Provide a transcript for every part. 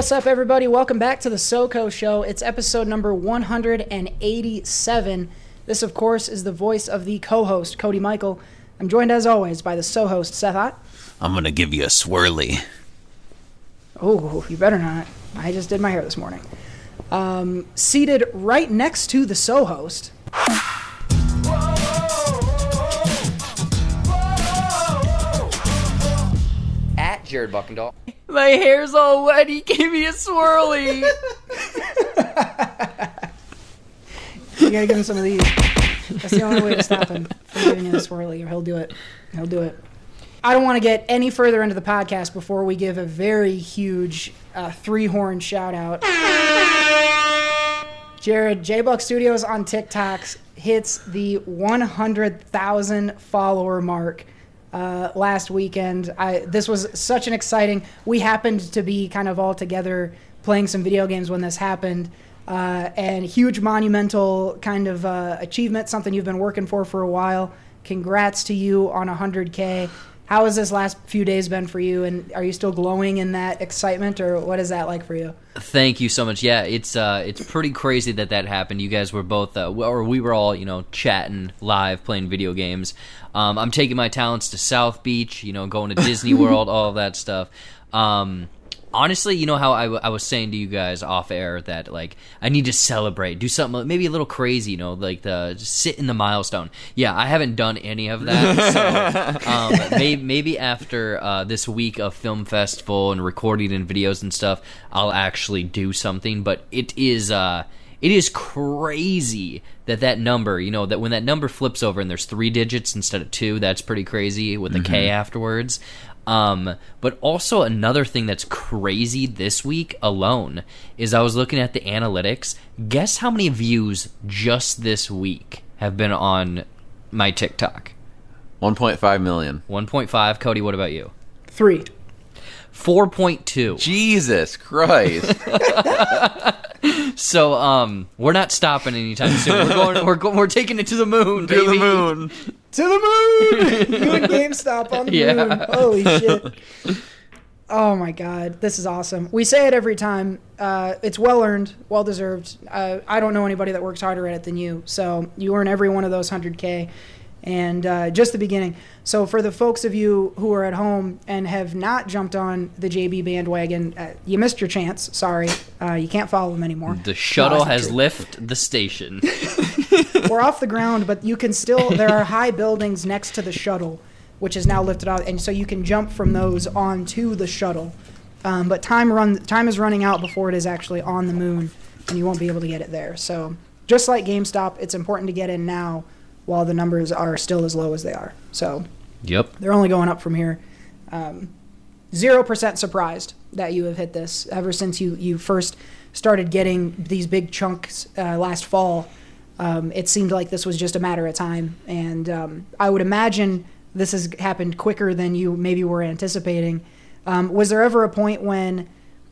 What's up, everybody? Welcome back to the SoCo Show. It's episode number 187. This, of course, is the voice of the co host, Cody Michael. I'm joined, as always, by the so host, Seth Ott. I'm gonna give you a swirly. Oh, you better not. I just did my hair this morning. Um, seated right next to the so host, Jared Buckendahl. My hair's all wet. He gave me a swirly. you gotta give him some of these. That's the only way to stop him from giving you the swirly, or he'll do it. He'll do it. I don't want to get any further into the podcast before we give a very huge uh, three horn shout out. Jared, J Buck Studios on TikTok hits the 100,000 follower mark uh, last weekend. I, this was such an exciting. We happened to be kind of all together playing some video games when this happened. Uh, and huge monumental kind of uh, achievement, something you've been working for for a while. Congrats to you on 100K. How has this last few days been for you? And are you still glowing in that excitement, or what is that like for you? Thank you so much. Yeah, it's uh, it's pretty crazy that that happened. You guys were both, uh, or we were all, you know, chatting live, playing video games. Um, I'm taking my talents to South Beach, you know, going to Disney World, all of that stuff. Um, honestly, you know how I, w- I was saying to you guys off air that like I need to celebrate, do something maybe a little crazy, you know, like the sit in the milestone. Yeah, I haven't done any of that. so um, maybe, maybe after uh, this week of film festival and recording and videos and stuff, I'll actually do something. But it is. Uh, it is crazy that that number, you know, that when that number flips over and there's three digits instead of two, that's pretty crazy with the K afterwards. Um, but also another thing that's crazy this week alone is I was looking at the analytics. Guess how many views just this week have been on my TikTok? 1.5 million. 1.5. Cody, what about you? Three. 4.2. Jesus Christ. So um, we're not stopping anytime soon. We're going. We're go- we're taking it to the moon, to the moon. To the moon! you and GameStop on the Yeah. moon. Holy shit. Oh my god, this is awesome. We say it every time. Uh, it's well earned, well deserved. Uh, I don't know anybody that works harder at it than you. So you earn every one of those 100K. And uh, just the beginning. So for the folks of you who are at home and have not jumped on the JB bandwagon, uh, you missed your chance. Sorry. Uh, you can't follow them anymore. The shuttle No, has left the station. we're off the ground, but you can still. There are high buildings next to the shuttle, which is now lifted out, and so you can jump from those onto the shuttle. Um, but time run time is running out before it is actually on the moon, and you won't be able to get it there. So just like GameStop, it's important to get in now while the numbers are still as low as they are. So yep. they're only going up from here. Zero percent surprised that you have hit this ever since you you first started getting these big chunks uh, last fall. Um, it seemed like this was just a matter of time, and um, I would imagine this has happened quicker than you maybe were anticipating. Um, was there ever a point when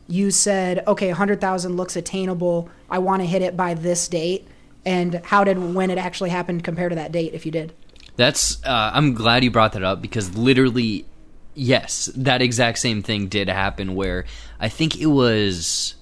you said, "Okay, 100,000 looks attainable. I want to hit it by this date"? And how did when it actually happened compare to that date, if you did? That's. Uh, I'm glad you brought that up because literally, yes, that exact same thing did happen. Where I think it was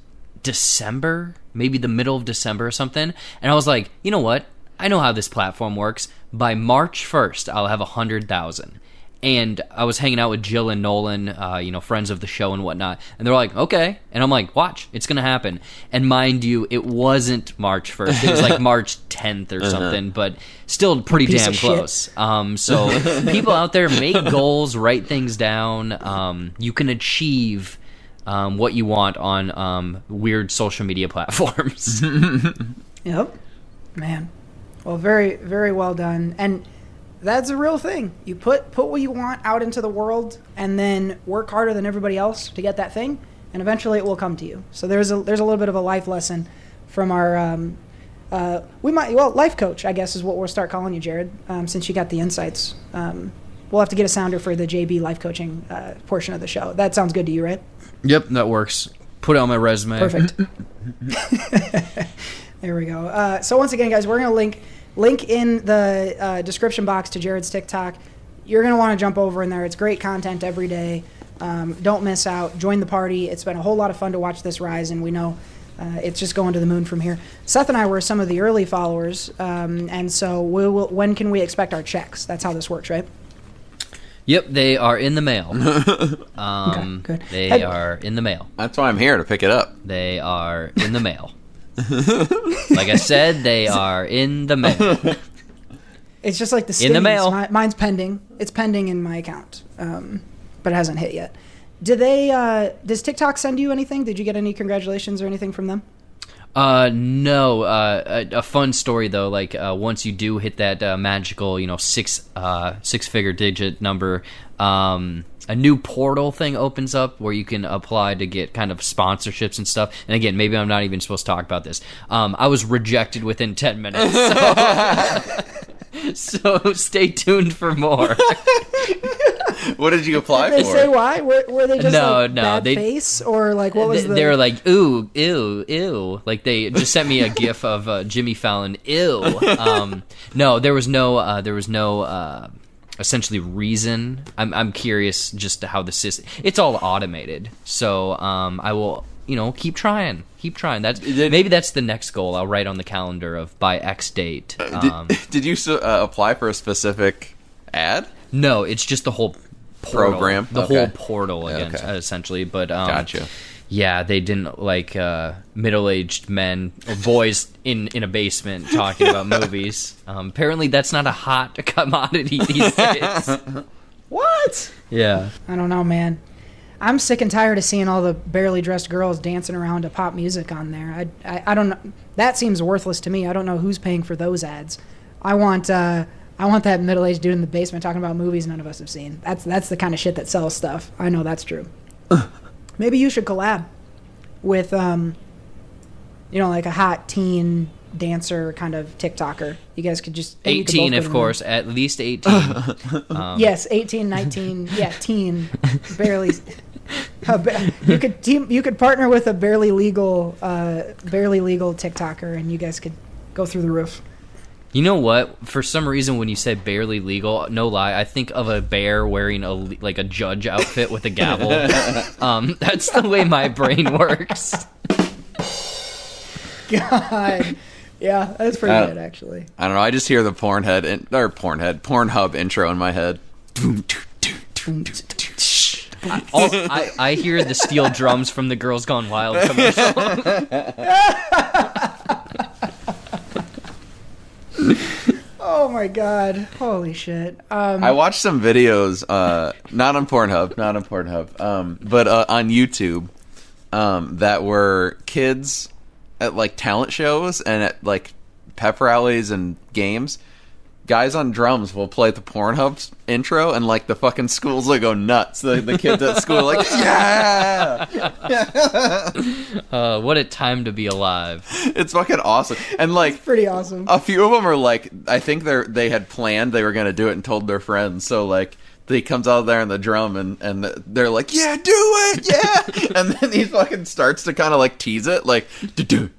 December, maybe the middle of December or something, and I was like, you know what? I know how this platform works. By March 1st, I'll have a hundred thousand. And I was hanging out with Jill and Nolan, uh, you know, friends of the show and whatnot, and they're like, "Okay," and I'm like, "Watch, it's gonna happen." And mind you, it wasn't March 1st; it was like March 10th or something, but still pretty damn close. Um, so people out there make goals, write things down. Um, you can achieve um, what you want on um, weird social media platforms. Yep. Man. Well, very, very well done. And that's a real thing. You put put what you want out into the world and then work harder than everybody else to get that thing and eventually it will come to you. So there's a there's a little bit of a life lesson from our um, uh, we might well life coach I guess is what we'll start calling you Jared um, since you got the insights. Um, we'll have to get a sounder for the JB life coaching uh, portion of the show. That sounds good to you, right? yep, that works. Put it on my resume. Perfect. there we go. Uh, so once again, guys, we're gonna link link in the uh, description box to Jared's TikTok. You're gonna want to jump over in there. It's great content every day. Um, don't miss out. Join the party. It's been a whole lot of fun to watch this rise, and we know uh, it's just going to the moon from here. Seth and I were some of the early followers, um, and so we will, when can we expect our checks? That's how this works, right? Yep, they are in the mail. Um, Okay, good. They Hey- are in the mail. That's why I'm here to pick it up. They are in the mail. Like I said, they are in the mail. It's just like the In the mail. Mi- mine's pending. It's pending in my account, um, but it hasn't hit yet. Did they? Uh, does TikTok send you anything? Did you get any congratulations or anything from them? Uh, no. Uh, a, a fun story though. Like uh, once you do hit that uh, magical, you know, six uh six figure digit number, um, a new portal thing opens up where you can apply to get kind of sponsorships and stuff. And again, maybe I'm not even supposed to talk about this. Um, I was rejected within ten minutes. So, so stay tuned for more. What did you apply for? Did they for? say why? Were, were they just No, like no, bad they- face or like what was They- the? they were like, ooh, ew, ew. Like they just sent me a gif of uh, Jimmy Fallon, ew. Um, no, there was no, uh, there was no, uh, essentially reason. I'm, I'm curious just to how the system. It's all automated, so um, I will, you know, keep trying, keep trying. That's Did- maybe that's the next goal. I'll write on the calendar of by X date. Did, Um, did you s- uh, apply for a specific ad? no, it's just the whole portal, Program? the Okay. whole portal again, okay. essentially. But um, Gotcha. Yeah, they didn't like uh, middle-aged men or boys in in a basement talking about movies. Um, apparently, that's not a hot commodity these days. what? yeah, I don't know, man. I'm sick and tired of seeing all the barely dressed girls dancing around to pop music on there. I, I, I don't know. That seems worthless to me. I don't know who's paying for those ads. I want uh, I want that middle aged dude in the basement talking about movies none of us have seen. That's that's the kind of shit that sells stuff. I know that's true. Maybe you should collab with um, you know, like a hot teen dancer kind of TikToker. You guys could just and you could both eighteen, of in course, at least eighteen. Um, yes, 18, 19, yeah, teen, barely. a ba- you could team, you could partner with a barely legal, uh, barely legal TikToker, and you guys could go through the roof. You know what? For some reason, when you say barely legal, no lie, I think of a bear wearing a like a judge outfit with a gavel. um, that's the way my brain works. God, yeah, that's pretty Uh, good actually. I don't know. I just hear the Pornhead in, or Pornhead Pornhub intro in my head. All, I, I hear the steel drums from the Girls Gone Wild commercial. Oh my God, holy shit. Um, I watched some videos, uh, not on Pornhub, not on Pornhub, um, but uh, on YouTube, um, that were kids at like talent shows and at like pep rallies and games. Guys on drums will play the Pornhub intro, and like the fucking schools will go nuts. The, the kids at school are like, yeah, Uh, what a time to be alive. it's fucking awesome. And like, pretty awesome. a few of them are like I think they're they had planned they were gonna do it and told their friends. So like he comes out there on the drum and and they're like, yeah, do it, yeah. and then he fucking starts to kind of like tease it, like do do.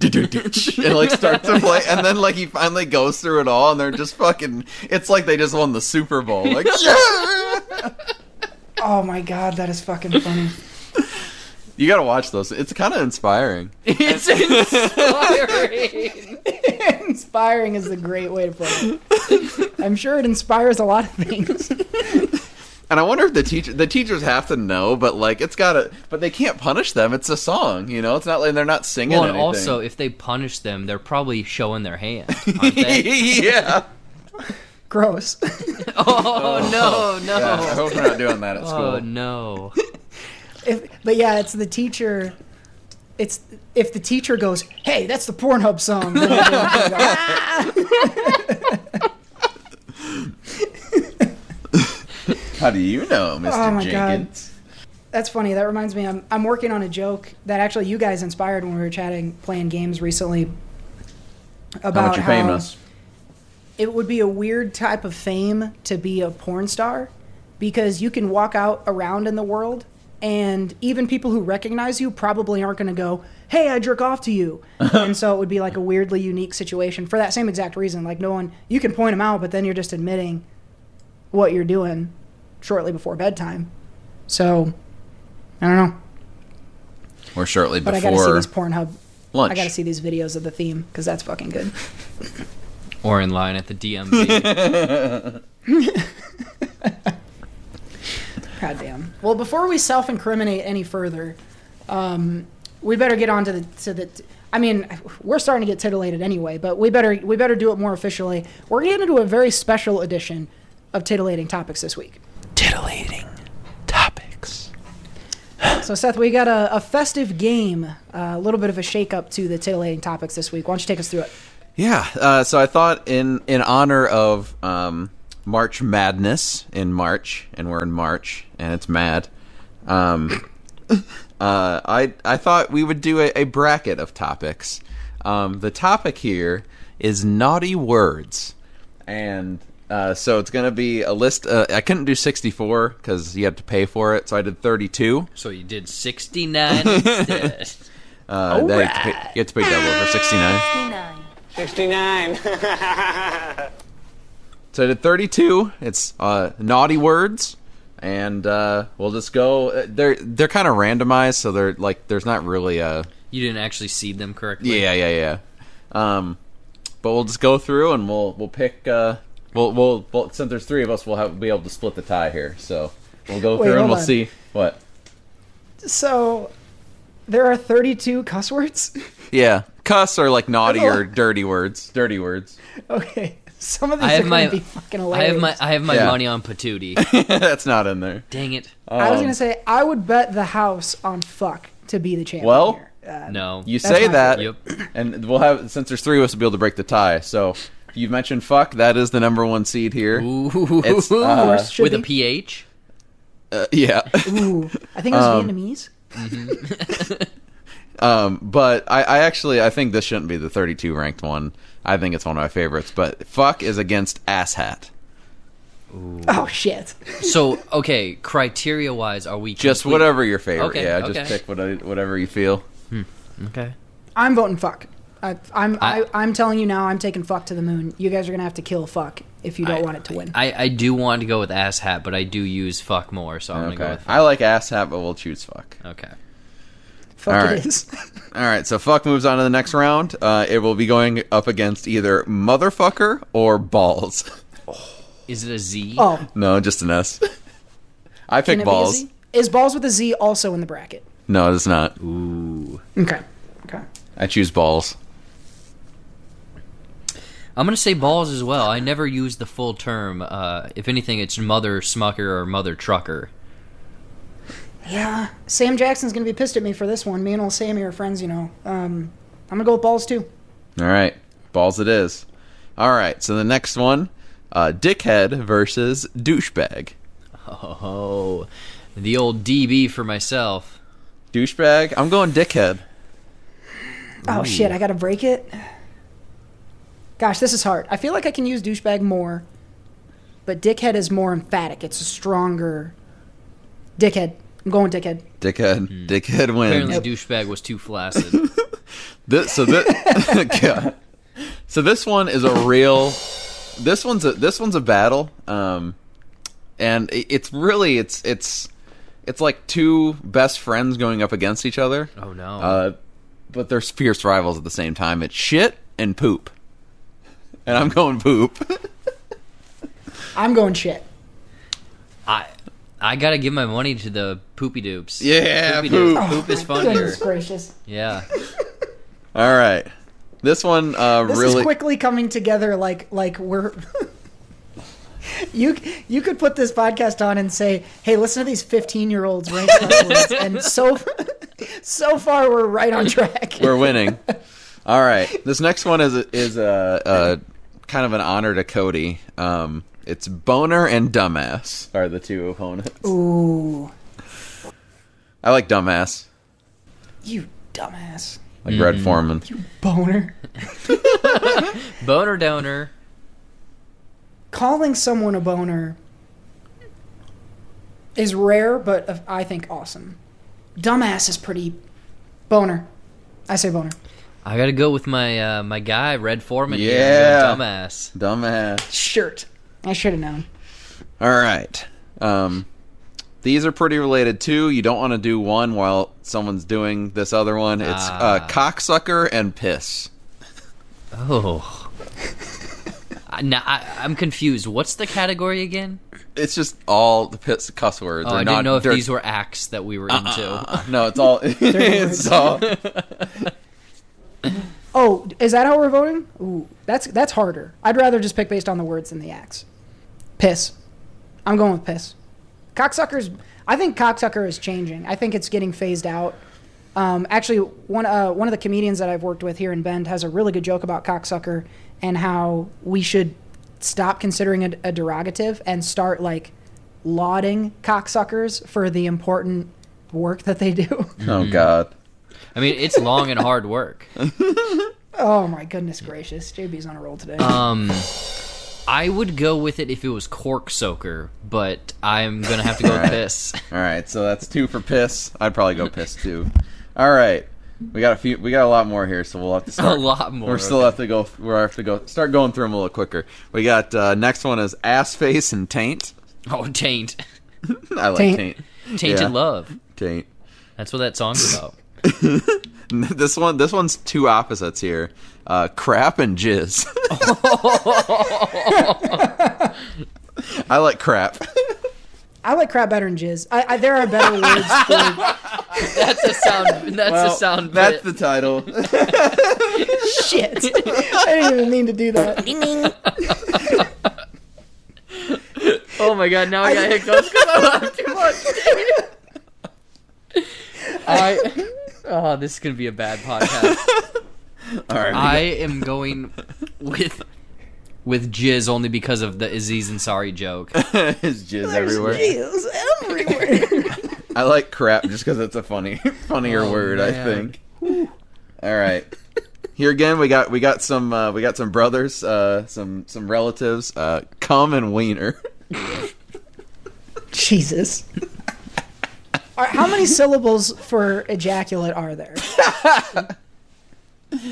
And like starts to play, and then like he finally goes through it all, and they're just fucking. It's like they just won the Super Bowl. Like, yeah! Oh my God, that is fucking funny. you gotta watch those. It's kind of inspiring. It's inspiring. Inspiring is a great way to put it. I'm sure it inspires a lot of things. And I wonder if the teacher the teachers have to know, but like it's gotta but they can't punish them. It's a song, you know. It's not like they're not singing. well, and anything. also, if they punish them, they're probably showing their hand, aren't they? yeah. Gross. Oh, oh, no, no. Yeah, I hope we're not doing that at oh, school. Oh, no. if, but yeah, it's the teacher. It's if the teacher goes, "Hey, that's the Pornhub song." then everyone's gonna go, "Ah!" How do you know, Mr. Oh my Jenkins? That's funny. That reminds me. I'm I'm working on a joke that actually you guys inspired when we were chatting, playing games recently. How About how us? it would be a weird type of fame to be a porn star, because you can walk out around in the world, and even people who recognize you probably aren't going to go, "Hey, I jerk off to you," and so it would be like a weirdly unique situation for that same exact reason. Like no one, you can point them out, but then you're just admitting what you're doing shortly before bedtime. So, I don't know. Or shortly But I gotta see before this Pornhub. lunch. I gotta see these videos of the theme because that's fucking good. Or in line at the DMV. God damn. Well, before we self-incriminate any further, um, we better get on to the to the. I mean, we're starting to get titillated anyway, but we better we better do it more officially. We're getting into a very special edition of titillating topics this week. Titillating topics. So, Seth, we got a, a festive game, uh, a little bit of a shake-up to the titillating topics this week. Why don't you take us through it? Yeah, uh, so I thought in in honor of um, March Madness in March, and we're in March, and it's mad. Um, uh, I I thought we would do a, a bracket of topics. Um, the topic here is naughty words, and uh, so it's gonna be a list. Uh, I couldn't do sixty four because you have to pay for it, so I did thirty two. so you did 69 instead. Uh, then you, have to pay, you have to pay double for sixty nine. 69. 69. So I did 32. It's uh, naughty words, and uh, we'll just go. uh, They're they're kind of randomized, so they're like there's not really a You didn't actually seed them correctly. yeah yeah yeah. Um, but we'll just go through and we'll we'll pick. Uh, we'll, we'll we'll since there's three of us, we'll have be able to split the tie here. So we'll go Wait, through and we'll on. see what. So, there are 32 cuss words. Yeah, cuss are like naughty or dirty words. Dirty words. okay, some of these I are have going my to be fucking I have my I have my Yeah. money on Patootie. That's not in there. Dang it. I was Um, gonna say I would bet the house on fuck to be the champion. Well, here. Uh, No. You say that, Yep. and we'll have since there's three of us, we'll be able to break the tie. So you mentioned fuck. That is the number one seed here. Ooh. It's, uh, course, should with a. PH. Uh, yeah. Ooh, I think it was Um, Vietnamese. um, but I, I actually I think this shouldn't be the 32 ranked one. I think it's one of my favorites. But fuck is against asshat. Oh shit! So, okay, criteria wise, are we Just complete- whatever your favorite. Okay, yeah, okay. just pick what, whatever you feel. Okay. I'm voting fuck. I, I'm I, I- I'm telling you now. I'm taking fuck to the moon. You guys are gonna have to kill fuck if you don't I- want it to win. I, I do want to go with ass hat, but I do use fuck more, so I'm gonna go Okay. with I like asshat, but we'll choose fuck. Okay. fuck all it right. is. All right, so fuck moves on to the next round. Uh, it will be going up against either motherfucker or balls. Is it a Z? oh, no, just an S. I pick balls. be a Z? Is balls with a Z also in the bracket? No, it's not. Ooh. Okay. Okay. I choose balls. I'm gonna say balls as well. I never use the full term. Uh, if anything, it's mother smucker or mother trucker. Yeah, Sam Jackson's gonna be pissed at me for this one. Me and old Sammy are friends, you know. Um, I'm gonna go with balls too. All right, balls it is. All right, so the next one, uh, dickhead versus douchebag. Oh, the old DB for myself. Douchebag. I'm going dickhead. Oh shit! I gotta break it. Gosh, this is hard. I feel like I can use douchebag more, but dickhead is more emphatic. It's a stronger. Dickhead. I'm going dickhead. Dickhead. Dickhead wins. Apparently, douchebag was too flaccid. This, so this, God. so this one is a real. This one's a this one's a battle, um, and it- it's really it's it's it's like two best friends going up against each other. oh no. Uh, but they're fierce rivals at the same time. It's shit and poop, and I'm going poop. I'm going shit. I I gotta give my money to the poopy doops. Yeah, poopy poop. doops. Poop is fun here. Goodness gracious! Yeah. All right, this one uh, This really. is quickly coming together. Like like we're. You you could put this podcast on and say, "Hey, listen to these 15 year olds rank cuss words," and so so far we're right on track. We're winning. All right. This next one is is a, a kind of an honor to Cody. Um, it's boner and dumbass are the two opponents. Ooh, I like dumbass, you dumbass, like Red Foreman. You boner. Boner donor. calling someone a boner is rare, but I think awesome. Dumbass is pretty boner. I say boner. I gotta go with my uh, my guy Red Foreman. Yeah. I'm dumbass. Dumbass. Shirt. I should have known. All right. Um, these are pretty related too. You don't want to do one while someone's doing this other one. It's uh, Ah. cocksucker and piss. Oh. I- now, I, I'm confused. What's the category again? It's just all the piss cuss words. Oh, I not, didn't know if these were acts that we were into. No, it's all. it's all. Oh, is that how we're voting? Ooh, that's that's harder. I'd rather just pick based on the words than the acts. Piss. I'm going with piss. Cocksuckers. I think cocksucker is changing. I think it's getting phased out. Um, actually, one uh, one of the comedians that I've worked with here in Bend has a really good joke about cocksucker and how we should stop considering it a derogative and start like lauding cocksuckers for the important work that they do. Oh God. I mean, it's long and hard work. oh my goodness gracious, JB's on a roll today. Um, I would go with it if it was cork soaker, but I'm gonna have to go with Alright. piss. All right, so that's two for piss. I'd probably go piss too. All right, we got a few. We got a lot more here, so we'll have to start. A lot more, We're still okay. have to go. We have to go. Start going through them a little quicker. We got uh, next one is ass face and taint. Oh, taint, I like Taint. taint. tainted Yeah. love. Taint. That's what that song's about. This one. This one's two opposites here. Uh, crap and jizz. I like crap. I like crap better than jizz. I, I, there are better words for That's a sound. That's a sound. That's bit. the title. shit. I didn't even mean to do that. Oh my god! Now I got hiccups because I laughed too much. I. Oh, this is gonna be a bad podcast. All right. I am going with with jizz only because of the Aziz Ansari joke. There's jizz everywhere. Jizz everywhere. I like crap just because it's a funny, funnier Oh, word. I man. think. All right. Here again, we got we got some uh, we got some brothers, uh, some some relatives, uh, cum and wiener. Jesus. All right, how many syllables for ejaculate are there?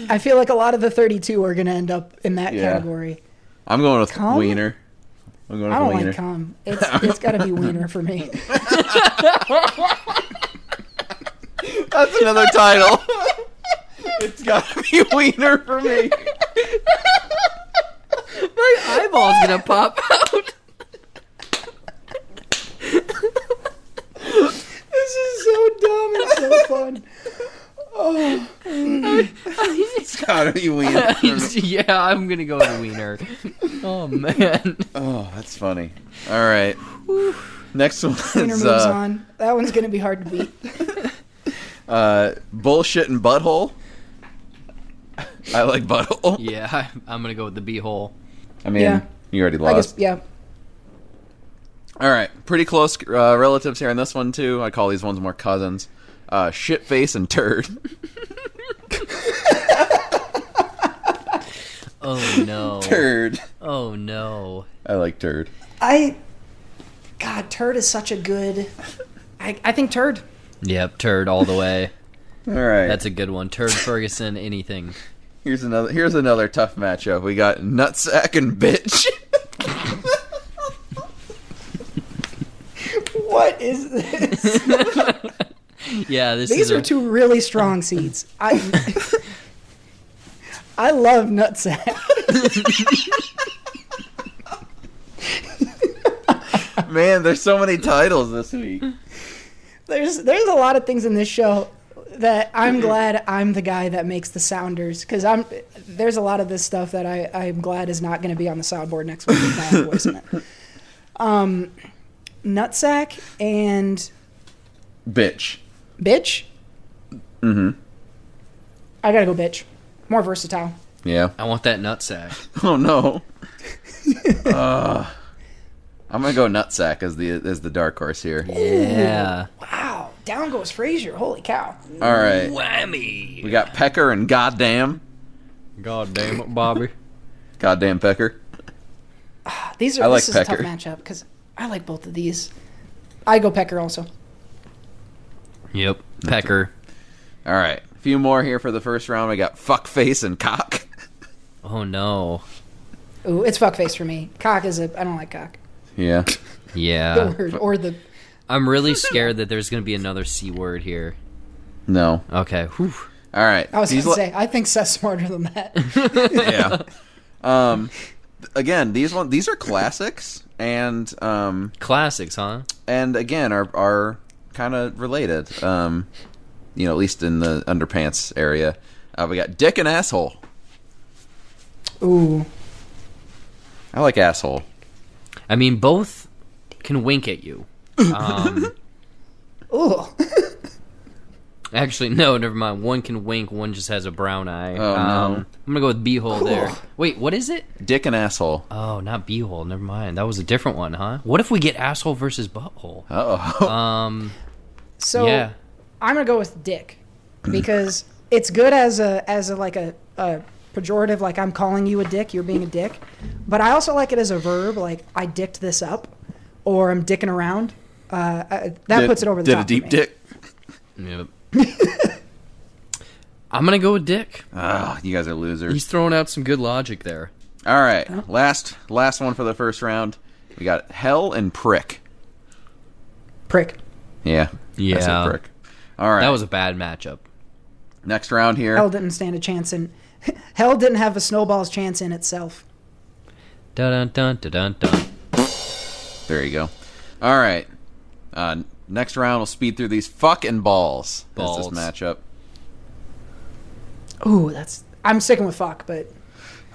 I feel like a lot of the 32 are going to end up in that Yeah. category. I'm going with Cum? wiener. I'm going with I don't wiener. like cum. It's it's got to be wiener for me. That's another title. it's got to be wiener for me. My eyeball's gonna pop out. This is so dumb and so fun. Oh, It's got to be wiener. Yeah, I'm gonna go with wiener. Oh man. Oh, that's funny. All right. Next one Wiener moves uh, on. That one's going to be hard to beat. uh, bullshit and butthole. I like butthole. Yeah, I, I'm gonna go with the beehole. I mean, Yeah. you already I lost. guess, yeah. All right, pretty close uh, relatives here in this one too. I call these ones more cousins. Uh, shit face and turd. Oh no. turd. Oh no. I like turd. I, God, turd is such a good. I, I think turd. Yep, turd all the way. All right, That's a good one. Turd Ferguson, anything. here's another. Here's another tough matchup. We got nutsack and bitch. What is this? Yeah, this These is are a- two really strong seeds. I I love nutsack. Man, there's so many titles this week. There's there's a lot of things in this show that I'm glad I'm the guy that makes the sounders because I'm there's a lot of this stuff that I I'm glad is not going to be on the soundboard next week with my voice in it. Um, nutsack and Bitch. bitch. Mm-hmm. I gotta go bitch. More versatile. Yeah. I want that nutsack. Oh no. uh, I'm gonna go nutsack as the as the dark horse here. Yeah. Wow, down goes Frazier. Holy cow. All right. Whammy. We got Pecker and Goddamn. Goddamn it, Bobby. Goddamn Pecker. These are I like this is a Pecker. tough matchup because I like both of these. I go Pecker also. Yep. Pecker. All right. A few more here for the first round. We got Fuckface and Cock. Oh no. Ooh, it's fuckface for me. Cock is a I don't like cock. Yeah. The Yeah. word or the I'm really scared that there's gonna be another c word here. No. Okay. Whew. All right. I was going to say, I think Seth's smarter than that. yeah. Um, again, these one these are classics, and um, Classics, huh? and again are are kind of related. Um, you know, at least in the underpants area. Uh, we got dick and asshole. Ooh. I like asshole. I mean, both can wink at you. Um, Ooh. actually, no, never mind. One can wink. One just has a brown eye. Oh, um, no. I'm gonna go with beehole there. Wait, what is it? Dick and asshole. Oh, not beehole. Never mind. That was a different one, huh? What if we get asshole versus butthole? Oh. Um, So yeah. I'm gonna go with dick because it's good as a as a like a, a pejorative, like I'm calling you a dick, you're being a dick. But I also like it as a verb, like I dicked this up, or I'm dicking around. Uh, I, that Did- puts it over the Did top. a for deep me. dick. Yep. I'm gonna go with Dick. Ah, you guys are losers. He's throwing out some good logic there. All right, last last one for the first round. We got hell and prick. Prick. Yeah. I said Yeah. prick. All right. That was a bad matchup. next round here. Hell didn't stand a chance in. Hell didn't have a snowball's chance in itself. Dun dun dun dun dun. There you go. All right. Uh, next round, we'll speed through these fucking balls. That's Balls. this matchup. Ooh, that's. I'm sticking with fuck, but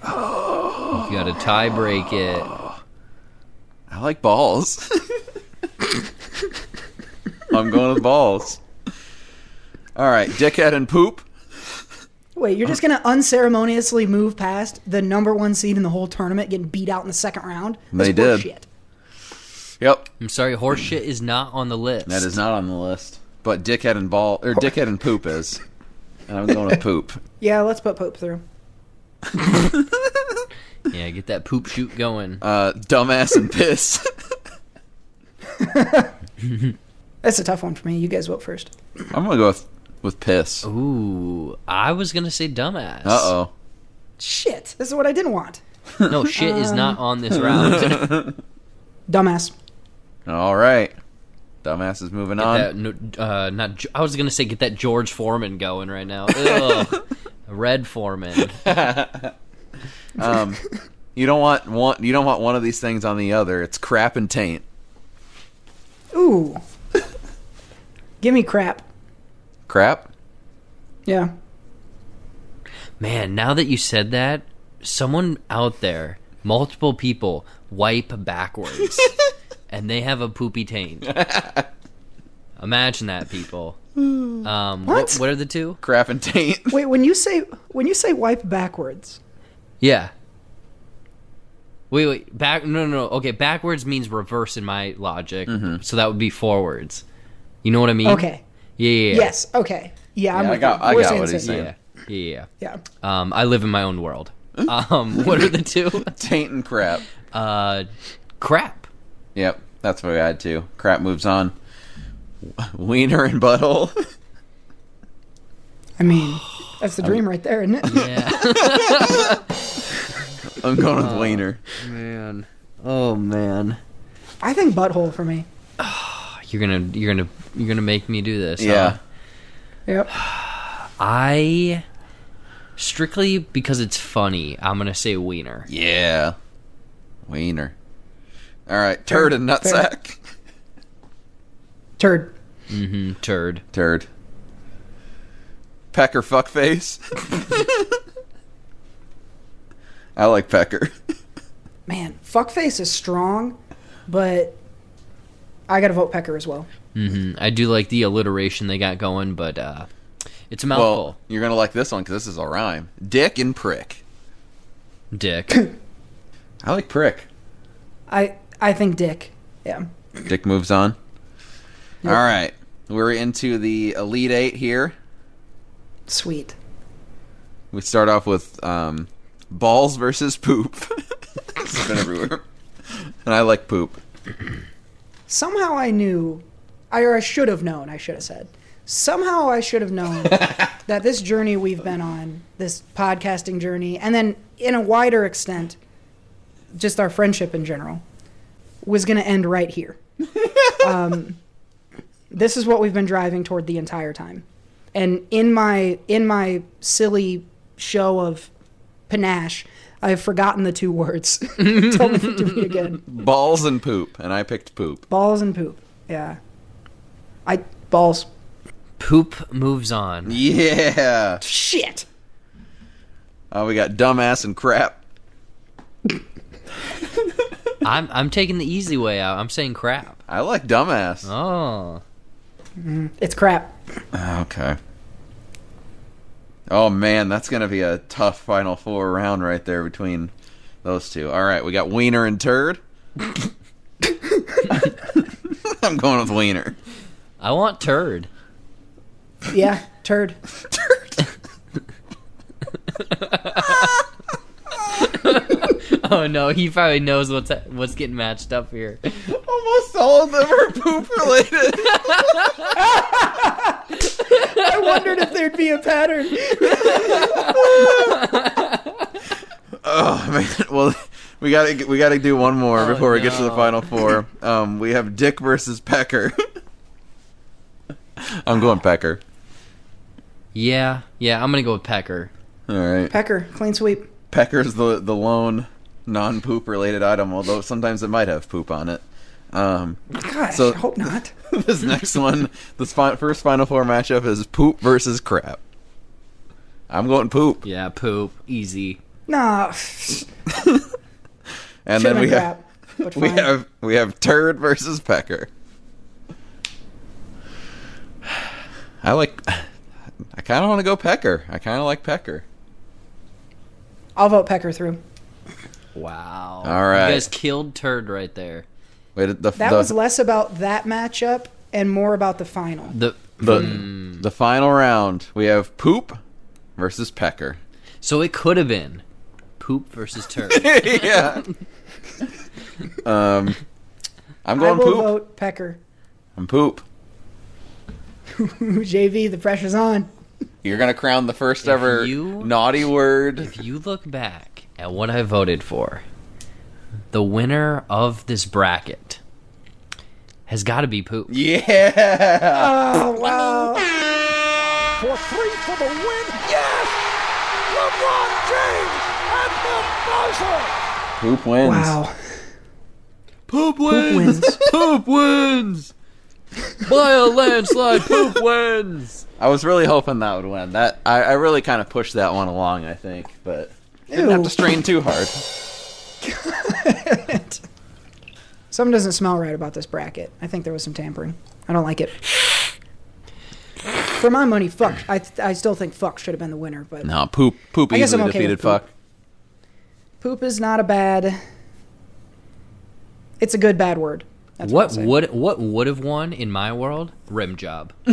You got to tie break it. I like balls. I'm going with balls. All right, dickhead and poop. wait, you're just gonna unceremoniously move past the number one seed in the whole tournament, getting beat out in the second round? That's They did. Horseshit. Yep, I'm sorry, horse shit is not on the list. that is not on the list. But dickhead and ball or dickhead and poop is. And I'm going with poop. Yeah, let's put poop through. Yeah, get that poop shoot going. Uh, dumbass and piss. That's a tough one for me. You guys vote first. I'm gonna go with with piss. Ooh, I was gonna say dumbass. Uh oh. Shit, this is what I didn't want. No, shit is not on this round. Dumbass. All right. Dumbass is moving on. that, uh, not. I was gonna say get that George Foreman going right now. Ugh. Red Foreman. Um, you don't want one. You don't want one of these things on the other. It's crap and taint. Ooh. Give me crap. Crap. Yeah. Man, now that you said that, someone out there, multiple people, wipe backwards, and they have a poopy taint. Imagine that, people. Um, what? What? what are the two? Crap and taint. Wait, when you say when you say wipe backwards, Yeah. Wait, wait, back? No, no, no. Okay, backwards means reverse in my logic, so that would be forwards. You know what I mean? okay. Yeah, yeah. yeah. Yes. Okay. Yeah, I'm I got- you. I We're got what the he's saying. Yeah, yeah, yeah. Yeah. Um, I live in my own world. Um, what are the two? taint and crap. Uh, crap. Yep, that's what I had to. Crap moves on. Wiener and butthole. I mean, that's the dream right there, isn't it? Yeah. I'm going with oh, wiener. man. Oh man. I think butthole for me. You're gonna you're gonna you're gonna make me do this. huh? Yeah. Yep. I strictly because it's funny. I'm gonna say wiener. Yeah. Wiener. All right, turd and nutsack. Turd. Mm-hmm. Turd. Turd. Pecker fuckface. I like pecker. Man, fuckface is strong, but I gotta vote Pecker as well. Mm-hmm. I do like the alliteration they got going, but uh, it's a mouthful. Well, you're gonna like this one because this is a rhyme. Dick and prick. Dick. I like prick. I I think Dick. Yeah. Dick moves on. Yep. All right, we're into the elite eight here. Sweet. We start off with um, balls versus poop. it's been everywhere, and I like poop. Somehow I knew, I, or I should have known, I should have said. Somehow I should have known that this journey we've been on, this podcasting journey, and then in a wider extent, just our friendship in general, was going to end right here. um, this is what we've been driving toward the entire time. And in my in my silly show of panache, I have forgotten the two words. Tell me to me again. Balls and poop, and I picked poop. Balls and poop. Yeah. I balls. Poop moves on. Yeah. Shit. Oh, we got dumbass and crap. I'm I'm taking the easy way out. I'm saying crap. I like dumbass. Oh. Mm-hmm. It's crap. Ah, okay. Oh man, that's gonna be a tough final four round right there between those two. All right, we got wiener and turd. I'm going with wiener. I want turd. Yeah, turd. Oh no, he probably knows what's what's getting matched up here. Almost all of them are poop related. I wondered if there'd be a pattern. oh man, well we gotta we gotta do one more Oh, before we get to the final four. Um, we have Dick versus Pecker. I'm going Pecker. Yeah, yeah, I'm gonna go with Pecker. All right. Pecker, clean sweep. Pecker's the the lone non poop related item, although sometimes it might have poop on it. Um, Gosh, So- I hope not. this next one, this fi- first Final Four matchup is poop versus crap. I'm going poop, Yeah, poop, easy. Nah. and then we crap, have we have we have turd versus pecker. I like. I kind of want to go pecker. I kind of like pecker. I'll vote Pecker through. Wow. All right. You guys killed turd right there. Wait, the That the, was less about that matchup and more about the final. The the, Hmm. the final round. We have poop versus pecker. so it could have been poop versus turd. yeah. um, I'm I going will poop. vote Pecker. I'm poop. JB, the pressure's on. You're gonna crown the first ever you- naughty word. if you look back at what I voted for, the winner of this bracket has got to be poop. Yeah. Oh, wow. for three for the win. Yes! LeBron James at the buzzer. Poop wins. Wow. Poop wins. Poop wins. poop wins. By a landslide, poop wins. I was really hoping that would win. That I, I really kind of pushed that one along. I think, but didn't have to strain too hard. Something doesn't smell right about this bracket. I think there was some tampering. I don't like it. For my money, fuck. I, I still think fuck should have been the winner, but No, poop. Poop I guess I'm easily okay defeated. with poop. Fuck. poop is not a bad. It's a good bad word. That's What I'll say. would what would have won in my world? Rim job.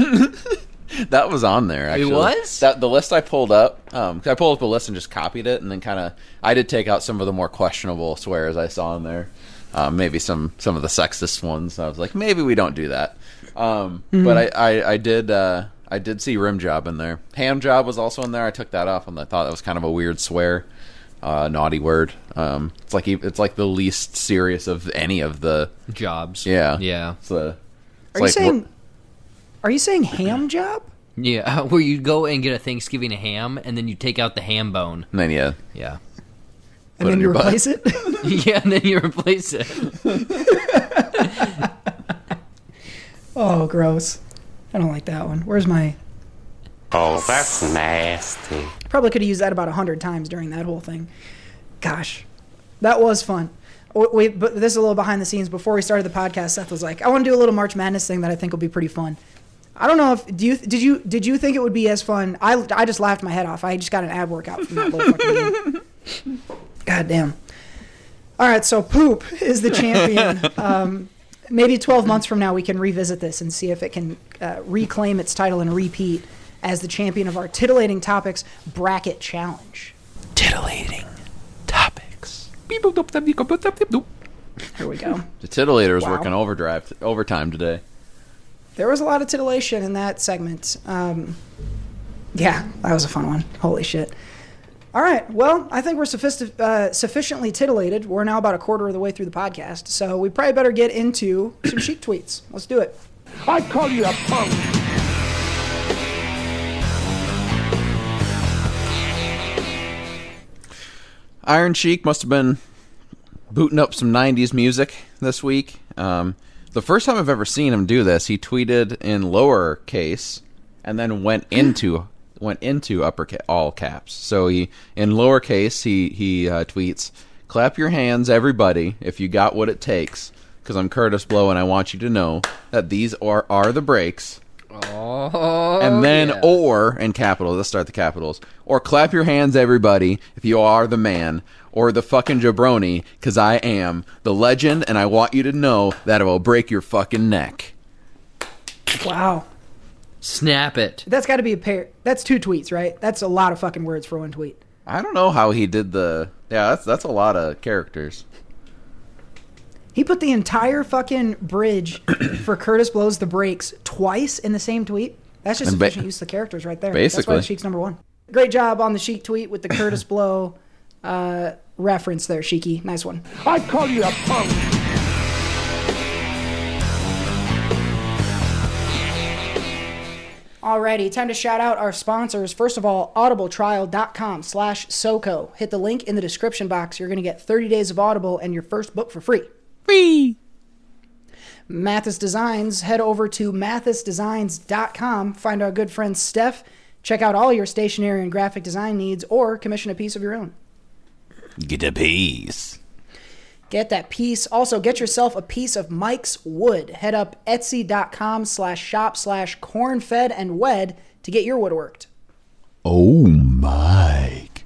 That was on there. Actually, was? that the list I pulled up. Um, 'cause I pulled up a list and just copied it, and then kind of I did take out some of the more questionable swears I saw in there. Um, maybe some some of the sexist ones. I was like, maybe we don't do that. Um, But I, I I did uh, I did see rim job in there. Ham job was also in there. I took that off, and I thought that was kind of a weird swear, uh, naughty word. Um, it's like e- it's like the least serious of any of the Jobs. yeah Yeah. It's the- it's Are you like, saying? Are you saying ham job? Yeah. Where you go and get a Thanksgiving ham and then you take out the ham bone. and then yeah, Yeah. And Put then you your butt. replace it? yeah, and then you replace it. oh, gross. I don't like that one. Where's my. Oh, that's nasty. Probably could have used that about a hundred times during that whole thing. Gosh, that was fun. W- Wait, but this is a little behind the scenes. Before we started the podcast, Seth was like, "I want to do a little March Madness thing that I think will be pretty fun." I don't know if do you did you did you think it would be as fun? I I just laughed my head off. I just got an ab workout from that little fucking game. God damn. All right, so poop is the champion. um, maybe 12 months from now we can revisit this and see if it can uh, reclaim its title and repeat as the champion of our titillating topics bracket challenge. titillating topics. Here we go. The titillator is Wow. working overdrive overtime today. There was a lot of titillation in that segment. Um, yeah, that was a fun one. Holy shit. All right. Well, I think we're sophisti- uh, sufficiently titillated. We're now about a quarter of the way through the podcast, so we probably better get into some Sheik tweets. Let's do it. I call you a punk. Iron Sheik must have been booting up some 90s music this week. Um, the first time I've ever seen him do this, he tweeted in lowercase and then went into went into upper ca- all caps. So he in lowercase he he uh, tweets, "Clap your hands, everybody, if you got what it takes." Because I'm Kurtis Blow, and I want you to know that these are are the breaks. Oh, and then yeah. or in capitals let's start the capitals or clap your hands everybody if you are the man or the fucking jabroni because i am the legend and i want you to know that it will break your fucking neck Wow. snap it. That's got to be a pair. That's two tweets, right? That's a lot of fucking words for one tweet. i don't know how he did the yeah that's that's a lot of characters He put the entire fucking bridge for Kurtis Blow's the brakes twice in the same tweet. That's just And ba- efficient use of the characters right there. That's why Basically. the Sheik's number one. Great job on the Sheik tweet with the Kurtis Blow uh, reference there, Sheiky. Nice one. I call you a punk. Alrighty, time to shout out our sponsors. First of all, audibletrial.com slash SOCO. Hit the link in the description box. You're going to get 30 days of Audible and your first book for free. Free. Mathis Designs, head over to mathisdesigns.com. Find our good friend Steph. Check out all your stationery and graphic design needs or commission a piece of your own. get a piece Get that piece. Also, get yourself a piece of Mike's Wood. Head up etsy.com slash shop slash cornfed and wed to get your woodworked. oh mike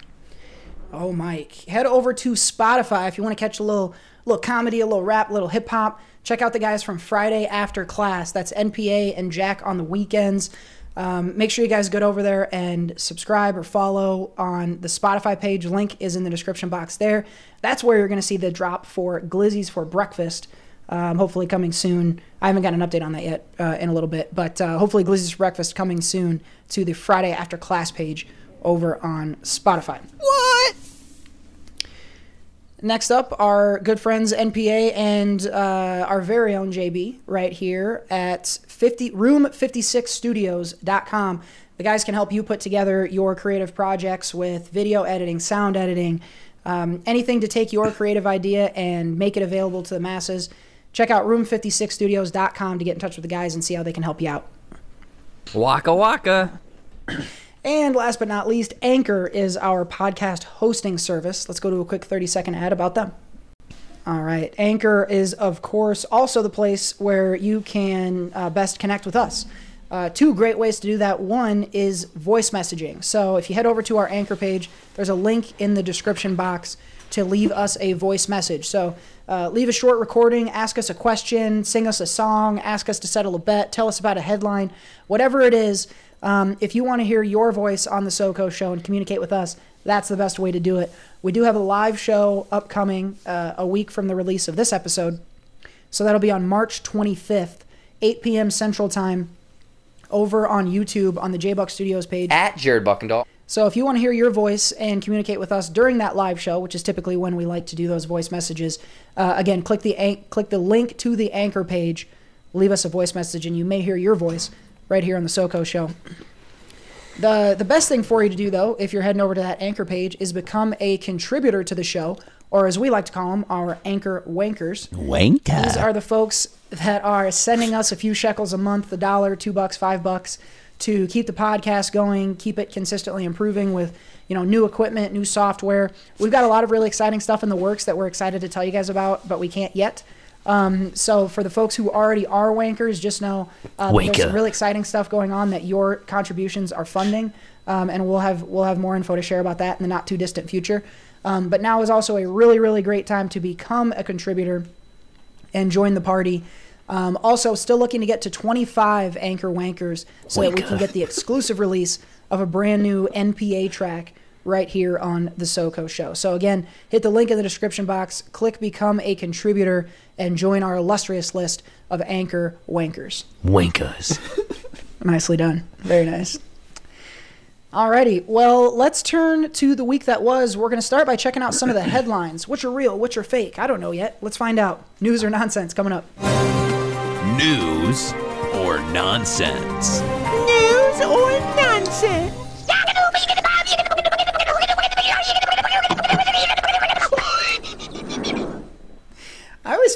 Oh, Mike. Head over to Spotify if you want to catch a little little comedy, a little rap, a little hip hop. Check out the guys from Friday After Class. That's NPA and Jack on the weekends. Um, make sure you guys get over there and subscribe or follow on the Spotify page. Link is in the description box there. That's where you're going to see the drop for Glizzy's for breakfast. Um, hopefully coming soon. I haven't got an update on that yet uh, in a little bit, but uh, hopefully Glizzy's breakfast coming soon to the Friday After Class page over on Spotify. what Next up, our good friends NPA and uh, our very own JB right here at 50 room56studios.com. The guys can help you put together your creative projects with video editing, sound editing, um, anything to take your creative idea and make it available to the masses. Check out room56studios.com to get in touch with the guys and see how they can help you out. Waka waka. And last but not least, Anchor is our podcast hosting service. Let's go to a quick 30 second ad about them. All right. Anchor is, of course, also the place where you can uh, best connect with us. Uh, two great ways to do that. One is voice messaging. So if you head over to our Anchor page, there's a link in the description box to leave us a voice message. So uh, leave a short recording, ask us a question, sing us a song, ask us to settle a bet, tell us about a headline, whatever it is. Um, if you want to hear your voice on the SoCo show and communicate with us, that's the best way to do it. We do have a live show upcoming uh, a week from the release of this episode. So that'll be on March 25th, 8 p.m. Central Time, over on YouTube on the J Buck Studios page. At Jared Buckendahl. So if you want to hear your voice and communicate with us during that live show, which is typically when we like to do those voice messages, uh, again, click the an- click the link to the anchor page, leave us a voice message, and you may hear your voice right here on the SoCo show. The the best thing for you to do though, if you're heading over to that anchor page, is become a contributor to the show, or as we like to call them, our anchor wankers. wanker These are the folks that are sending us a few shekels a month, a dollar, two bucks, five bucks, to keep the podcast going, keep it consistently improving with you know new equipment, new software. We've got a lot of really exciting stuff in the works that we're excited to tell you guys about, but we can't yet. Um, so for the folks who already are wankers, just know uh, that there's some really exciting stuff going on that your contributions are funding, um, and we'll have we'll have more info to share about that in the not too distant future. Um, but now is also a really really great time to become a contributor and join the party. Um, also, still looking to get to 25 Anchor Wankers so that we can get the exclusive release of a brand new NPA track right here on the SoCo show. So, again, hit the link in the description box, click Become a Contributor, and join our illustrious list of Anchor Wankers. Winkers. Nicely done. Very nice. Alrighty, well, let's turn to the week that was. We're going to start by checking out some of the headlines. Which are real, which are fake? I don't know yet. Let's find out. News or nonsense coming up. news or nonsense? News or nonsense?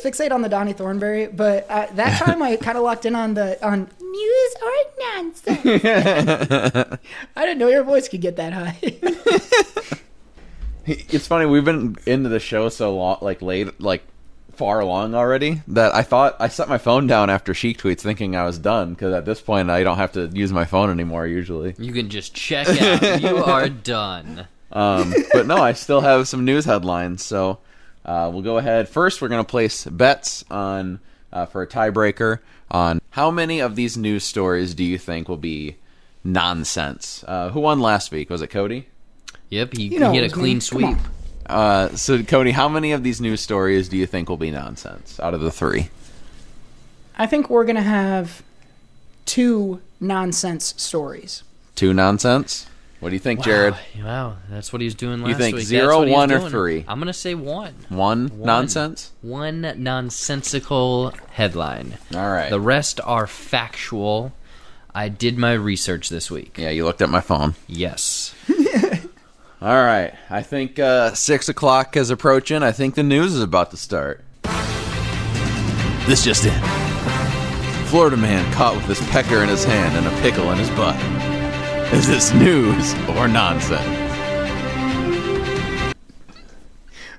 Fixate on the Donnie Thornberry, but uh, that time I kind of locked in on the on news or nonsense. I didn't know your voice could get that high. It's funny we've been into the show so long, like late, like far along already that I thought I set my phone down after Sheik tweets, thinking I was done because at this point I don't have to use my phone anymore usually. You can just check out. you are done. Um, but no, I still have some news headlines, so uh, we'll go ahead. First, we're going to place bets on uh, for a tiebreaker on how many of these news stories do you think will be nonsense? Uh, who won last week? Was it Cody? Yep, he, You know he it had a was me. clean sweep. Uh, so Cody, how many of these news stories do you think will be nonsense out of the three? I think we're gonna have two nonsense stories. Two nonsense. What do you think, Jared? Wow, wow, that's what he was doing last think week. zero, That's what he or doing. three? I'm gonna say one. One, One. nonsense. One nonsensical headline. All right. The rest are factual. I did my research this week. yeah, you looked at my phone. Yes. All right. I think uh, six o'clock is approaching. I think the news is about to start. This just in. Florida man caught with his pecker in his hand and a pickle in his butt. Is this news or nonsense?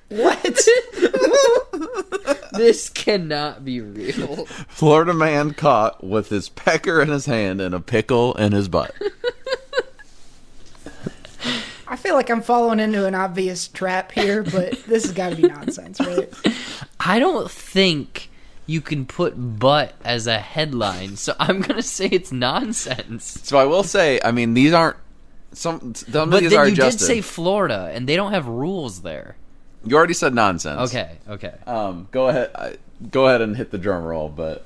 What? this cannot be real. Florida man caught with his pecker in his hand and a pickle in his butt. I feel like I'm falling into an obvious trap here, but this has got to be nonsense, right? I don't think you can put butt as a headline, so I'm gonna say it's nonsense. So I will say, I mean, these aren't some. Some of But these then are you adjusted. did say Florida, and they don't have rules there. you already said nonsense. Okay, okay. Um, go ahead. Go ahead and hit the drum roll, but.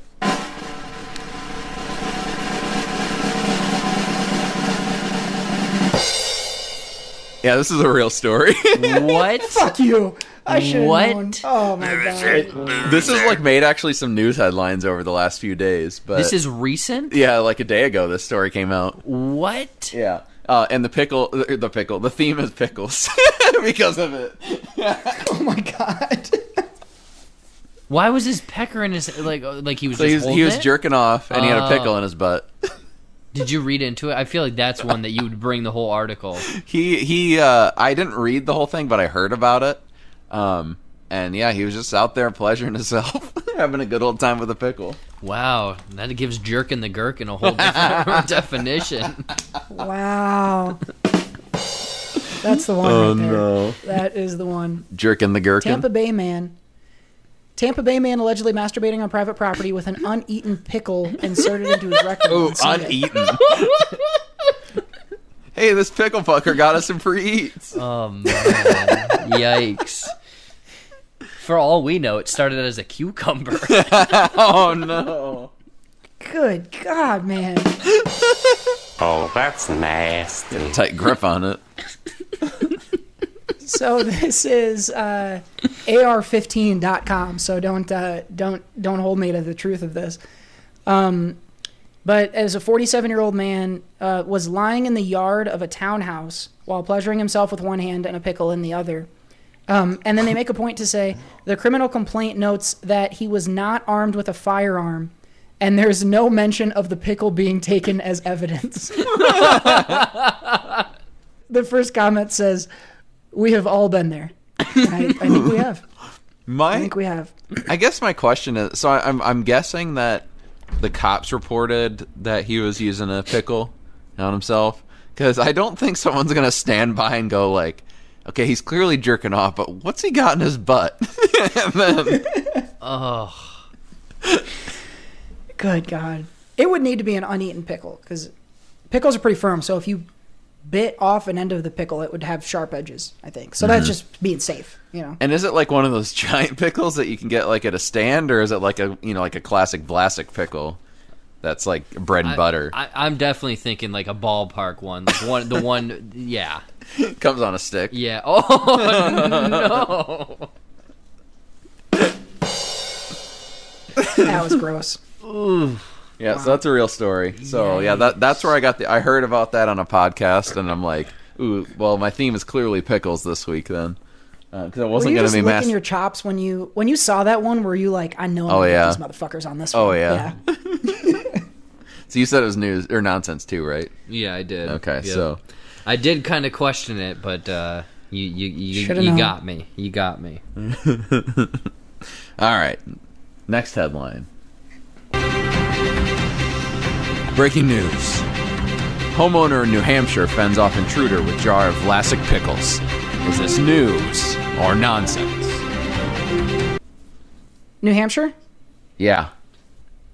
Yeah, this is a real story. what? Fuck you. I should have What? known. Oh my god. this has like made actually some news headlines over the last few days, but This is recent. yeah, like a day ago this story came out. What? Yeah. Uh, and the pickle, the, the pickle, the theme is pickles because of it. Oh my god. Why was his pecker in his like uh, like he was So just he was, he holding was it? jerking off and he had a pickle Oh. in his butt. Did you read into it? I feel like that's one that you would bring the whole article. He he uh I didn't read the whole thing, but I heard about it. Um and yeah, he was just out there pleasuring himself, having a good old time with a pickle. Wow, that gives jerking the gherkin a whole different definition. Wow. That's the one Oh, right there. That is the one. Jerking the gherkin. Tampa Bay man. Tampa Bay man allegedly masturbating on private property with an uneaten pickle inserted into his rectum. Oh, uneaten. hey, this pickle fucker got us some free eats. Oh man, yikes! For all we know, it started as a cucumber. oh no. Good God, man. Oh, that's nasty. Tight grip on it. So this is uh, AR15.com. So don't uh, don't don't hold me to the truth of this. Um, but as a 47 year old man uh, was lying in the yard of a townhouse while pleasuring himself with one hand and a pickle in the other. Um, and then they make a point to say the criminal complaint notes that he was not armed with a firearm, and there's no mention of the pickle being taken as evidence. the first comment says, "We have all been there." I, I think we have. I think we have. I guess my question is so I, I'm I'm guessing that the cops reported that he was using a pickle on himself because I don't think someone's gonna stand by and go like, okay, he's clearly jerking off, but what's he got in his butt? then oh, Good God. It would need to be an uneaten pickle because pickles are pretty firm. So if you bit off an end of the pickle, it would have sharp edges, I think. So that's mm-hmm. just being safe, you know? and is it like one of those giant pickles that you can get like at a stand, or is it like a you know like a classic Vlasic pickle that's like bread and butter I, I'm definitely thinking like a ballpark one, like one, the one, yeah, comes on a stick? yeah. Oh no! That was gross. Yeah, so that's a real story. So yeah, that that's where I got the. I heard about that on a podcast, and I'm like, ooh, well, my theme is clearly pickles this week then, because I Were wasn't you gonna just be licking mass. your chops when you when you saw that one? Were you like, I know I'm Oh, gonna yeah. get these motherfuckers on this Oh, one? yeah. So you said it was news or nonsense too, right? Yeah, I did. Okay, Yep. so I did kind of question it, but uh, you you you, you got me. You got me. all right, next headline. Breaking news. Homeowner in New Hampshire fends off intruder with jar of Vlasic pickles. Is this news or nonsense? New Hampshire Yeah.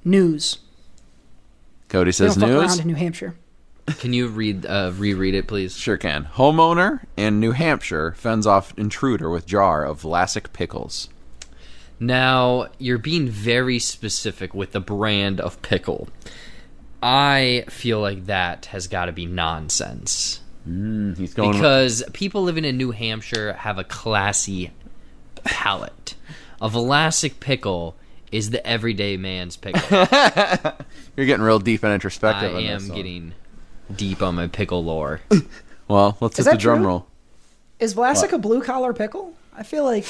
news. Cody They says don't fuck news. around in New Hampshire. Can you read uh, reread it, please? Sure can. Homeowner in New Hampshire fends off intruder with jar of Vlasic pickles. Now you're being very specific with the brand of pickle. I feel like that has got to be nonsense mm, He's going. because people living in New Hampshire have a classy palate. A Vlasic pickle is the everyday man's pickle. you're getting real deep and I introspective. on am this getting deep on my pickle lore. Well, let's Is hit the drum true? roll. Is Vlasic a blue collar pickle? I feel like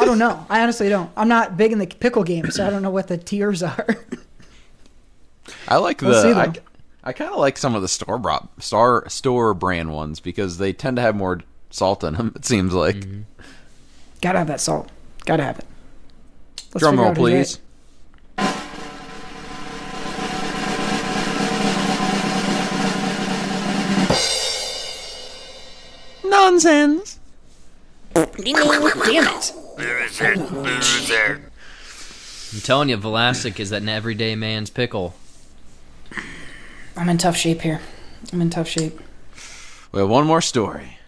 I don't know. I honestly don't. I'm not big in the pickle game, so I don't know what the tiers are. I like We'll see, the. I. I kind of like some of the store brought star store brand ones because they tend to have more salt in them. It seems like. Mm-hmm. Gotta have that salt. Gotta have it. Let's Drum figure roll, please. Nonsense. Damn it! I'm telling you, Vlasic is that everyday man's pickle. I'm in tough shape here. I'm in tough shape. We have one more story.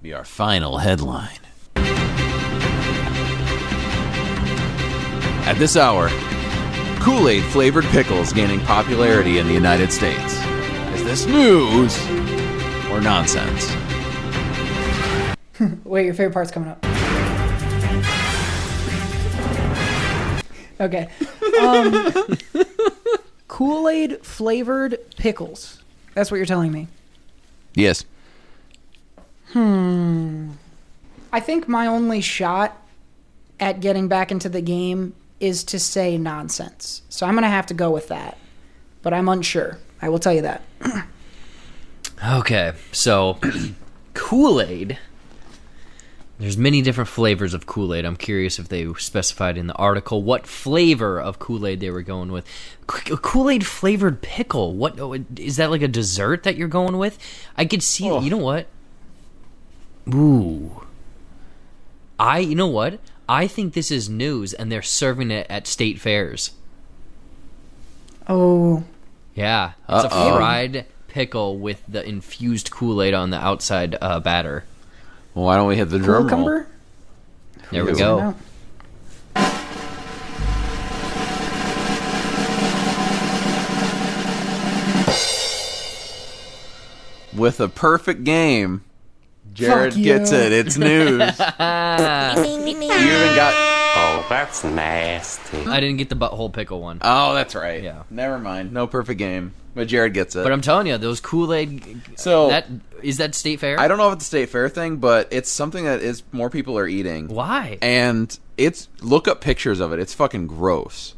Be our final headline. At this hour, Kool Aid flavored pickles gaining popularity in the United States. Is this news or nonsense? Wait, your favorite part's coming up. Okay. Um, Kool Aid flavored pickles. That's what you're telling me. Yes. Hmm. I think my only shot at getting back into the game is to say nonsense. So I'm going to have to go with that. But I'm unsure. I will tell you that. Okay, so Kool Aid. There's many different flavors of Kool Aid. I'm curious if they specified in the article what flavor of Kool Aid they were going with. Kool Aid flavored pickle. What oh, that? Like a dessert that you're going with? I could see. You know what? Ooh. I. You know what? I think this is news, and they're serving it at state fairs. Oh, Yeah, it's Uh-oh. a fried pickle with the infused Kool Aid on the outside uh, batter. Well, why don't we hit the drum roll? cucumber? There we Yes. go. With a perfect game, Jared Fuck gets it. It's news. you even got. Oh, that's nasty. I didn't get the butthole pickle one. Oh, that's right. Yeah. Never mind. No perfect game. But Jared gets it. But I'm telling you, those Kool Aid. So- that is that state fair. I don't know if it's a state fair thing, but it's something that is more people are eating. Why And it's look up pictures of it. It's fucking gross.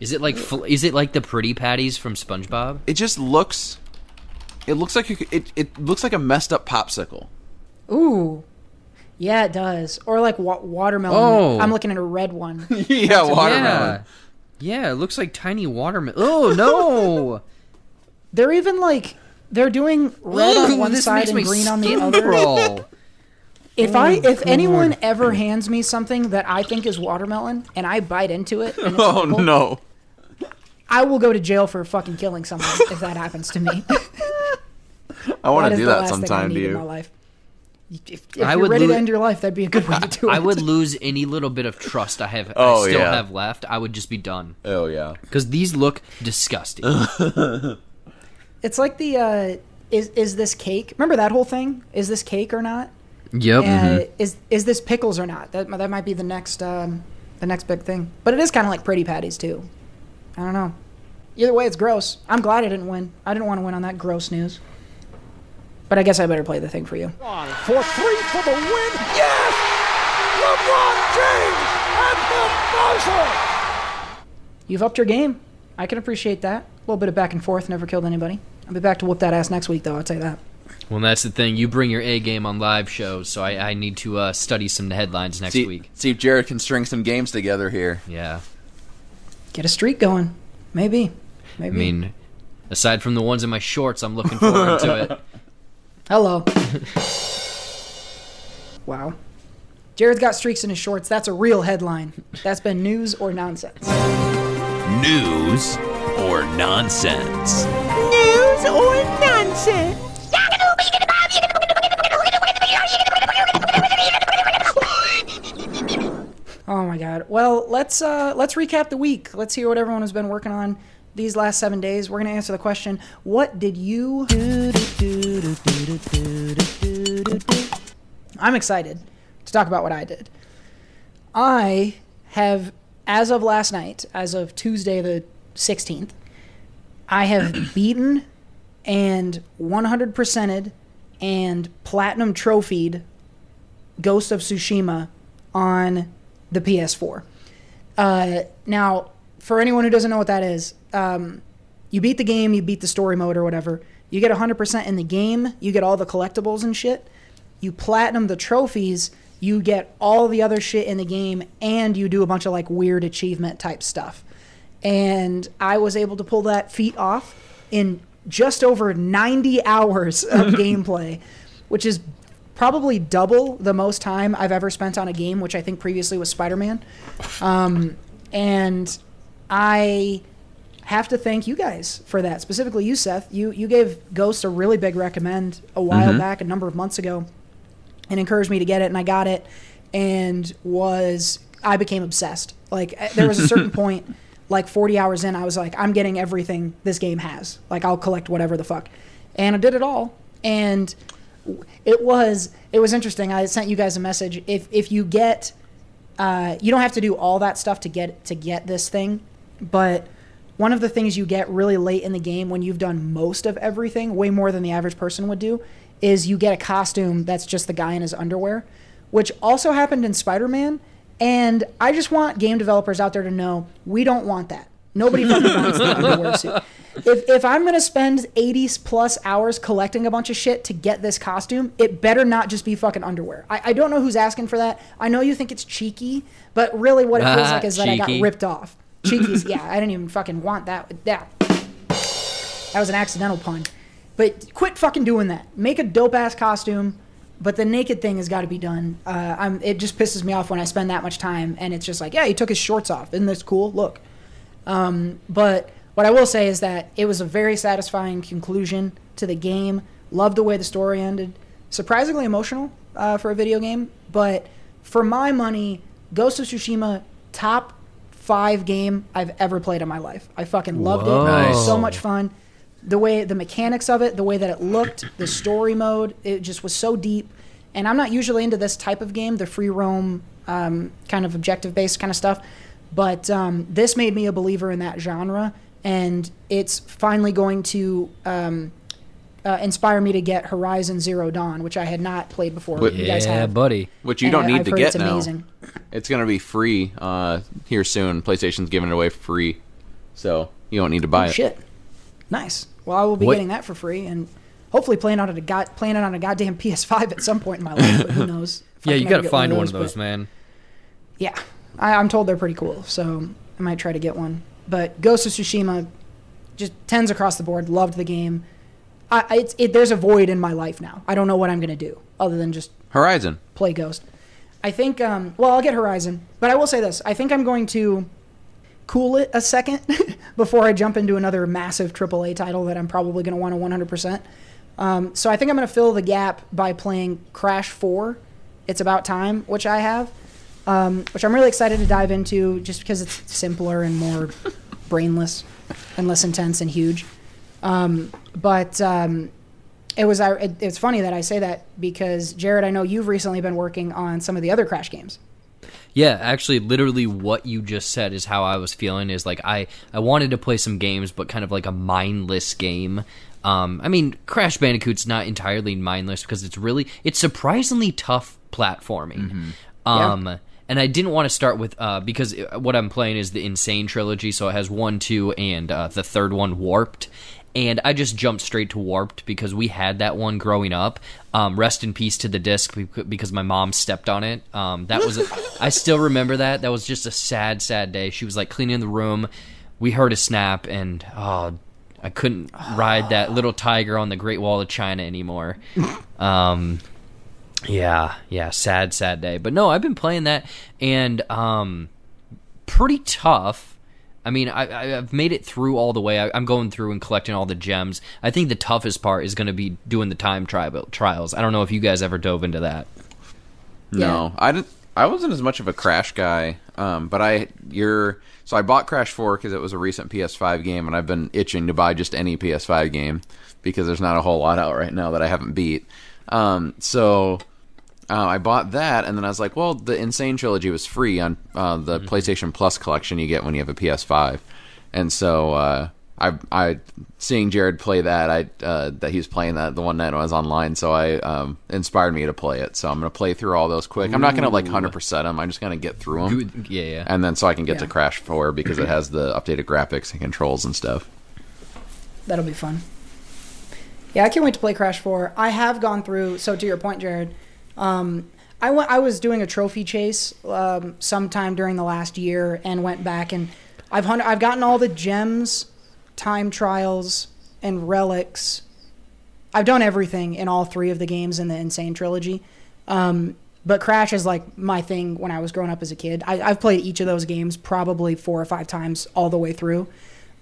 is it like fl- is it like the pretty patties from SpongeBob? It just looks. It looks like you could, it. It looks like a messed up popsicle. Ooh. Yeah, it does. Or like wa- watermelon. Oh. I'm looking at a red one. yeah, watermelon. Yeah. yeah, it looks like tiny watermelon. Oh no! They're even like they're doing red on oh, one side and green on the other. crawl. If I oh, if anyone ever hands me something that I think is watermelon and I bite into it, and it's Oh purple, no. I will go to jail for fucking killing someone if that happens to me. I want to is do the that last thing I sometime to need in my life. If, if I you're would ready to end your life, that'd be a good way to do it. I would lose any little bit of trust I have. Oh, I still yeah. have left. I would just be done Oh yeah. because these look disgusting. It's like the uh, is is this cake? Remember that whole thing? Is this cake or not? yep. Uh, is is this pickles or not? That that might be the next um, the next big thing. But it is kind of like pretty patties too. I don't know. Either way, it's gross. I'm glad I didn't win. I didn't want to win on that gross news. But I guess I better play the thing for you. On for three for the win. Yes! LeBron James at the buzzer. You've upped your game. I can appreciate that. A little bit of back and forth never killed anybody. I'll be back to whoop that ass next week, though. I'll tell you that. Well, that's the thing. You bring your A game on live shows, so I, I need to uh, study some headlines next See, week. see if Jared can string some games together here. Yeah. Get a streak going. Maybe. Maybe. I mean, aside from the ones in my shorts, I'm looking forward to it. Hello. wow. Jared's got streaks in his shorts. That's a real headline. That's been news or nonsense. News or nonsense? News or nonsense? Oh my god. Well, let's uh let's recap the week. Let's hear what everyone has been working on these last 7 days. We're going to answer the question, what did you I'm excited to talk about what I did. I have as of last night, as of Tuesday the 16th, I have beaten and 100%ed and platinum trophied Ghost of Tsushima on the PS4. Uh, now, for anyone who doesn't know what that is, um, you beat the game, you beat the story mode or whatever. You get 100% in the game, you get all the collectibles and shit. You platinum the trophies, you get all the other shit in the game, and you do a bunch of like weird achievement type stuff. And I was able to pull that feat off in just over 90 hours of gameplay, which is probably double the most time I've ever spent on a game, which I think previously was Spider Man. Um, and I have to thank you guys for that. Specifically, you, Seth. You you gave Ghost a really big recommend a while back, a number of months ago, and encouraged me to get it, and I got it, and was I became obsessed. Like eh, there was a certain point, like 40 hours in, I was like, I'm getting everything this game has. Like I'll collect whatever the fuck, and I did it all, and it was it was interesting. I sent you guys a message. If if you get, uh, you don't have to do all that stuff to get to get this thing, but one of the things you get really late in the game when you've done most of everything, way more than the average person would do, is you get a costume that's just the guy in his underwear, which also happened in Spider Man. And I just want game developers out there to know we don't want that. Nobody fucking wants the underwear suit. If, if I'm going to spend 80 plus hours collecting a bunch of shit to get this costume, it better not just be fucking underwear. I, I don't know who's asking for that. I know you think it's cheeky, but really what it feels like is that I got ripped off. Cheeky's, yeah, I didn't even fucking want that. Yeah. That was an accidental pun. But quit fucking doing that. Make a dope ass costume, but the naked thing has got to be done. Uh, I'm, it just pisses me off when I spend that much time and it's just like, yeah, he took his shorts off. Isn't this cool? Look. Um, but what I will say is that it was a very satisfying conclusion to the game. Loved the way the story ended. Surprisingly emotional uh, for a video game, but for my money, Ghost of Tsushima top five game I've ever played in my life. I fucking loved it. It was Nice. so much fun. The way the mechanics of it, the way that it looked, the story mode, it just was so deep. And I'm not usually into this type of game, the free roam um, kind of objective based kind of stuff. But um, this made me a believer in that genre, and it's finally going to um, uh, inspire me to get Horizon Zero Dawn, which I had not played before. What- you guys yeah, have, buddy. Which you And don't need I've to heard get it's now. amazing. It's gonna be free uh, here soon. PlayStation's giving it away for free, so you don't need to buy Oh, it. shit, nice. Well, I will be What- getting that for free, and hopefully playing on a god playing it on a goddamn PS5 at some point in my life. But who knows? Yeah, you got to find one of but- those, man. Yeah, I, I'm told they're pretty cool, so I might try to get one. But Ghost of Tsushima, just tens across the board. Loved the game. I, it's, it, there's a void in my life now. I don't know what I'm gonna do other than just Horizon. play Ghost. I think. Um, well, I'll get Horizon, but I will say this: I think I'm going to cool it a second before I jump into another massive AAA title that I'm probably going to want to 100%. Um, so I think I'm going to fill the gap by playing Crash 4. It's about time, which I have, um, which I'm really excited to dive into, just because it's simpler and more brainless and less intense and huge. Um, but um, it was it, it's funny that I say that because Jared, I know you've recently been working on some of the other Crash games. Yeah, actually, literally what you just said is how I was feeling. Is like I I wanted to play some games, but kind of like a mindless game. Um, I mean, Crash Bandicoot's not entirely mindless because it's really it's surprisingly tough platforming. Um, and I didn't want to start with uh, because what I'm playing is the N. Sane trilogy, so it has one, two, and uh, the third one Warped. And I just jumped straight to Warped because we had that one growing up. Um, rest in peace to the disc because my mom stepped on it. Um, that was, a, I still remember that. That was just a sad, sad day. She was like cleaning the room. We heard a snap, and oh, I couldn't ride that little tiger on the Great Wall of China anymore. Um, yeah, yeah, sad, sad day. But no, I've been playing that and um, pretty tough. I mean, I, I- I've made it through all the way. I, I'm going through and collecting all the gems. I think the toughest part is going to be doing the time tri- trials. I don't know if you guys ever dove into that. No, I didn't. I wasn't as much of a Crash guy, um, but I you're so I bought Crash Four because it was a recent PS5 game, and I've been itching to buy just any PS5 game because there's not a whole lot out right now that I haven't beat. Um, so uh, I bought that, and then I was like, well, the N. Sane trilogy was free on uh, the PlayStation Plus collection you get when you have a PS5, and so uh, I, I, seeing Jared play that, I uh, that he was playing that the one night I was online, so I um, inspired me to play it. So I'm gonna play through all those quick. I'm not gonna like 100 percent them. I'm just gonna get through them, Good- Yeah, yeah. and then so I can get to Crash 4 because it has the updated graphics and controls and stuff. That'll be fun. Yeah, I can't wait to play Crash 4. I have gone through, so to your point, Jared, um, I went, I was doing a trophy chase um, sometime during the last year and went back and I've I've gotten all the gems, time trials, and relics. I've done everything in all three of the games in the N. Sane trilogy. Um, but Crash is like my thing when I was growing up as a kid. I, I've played each of those games probably four or five times all the way through.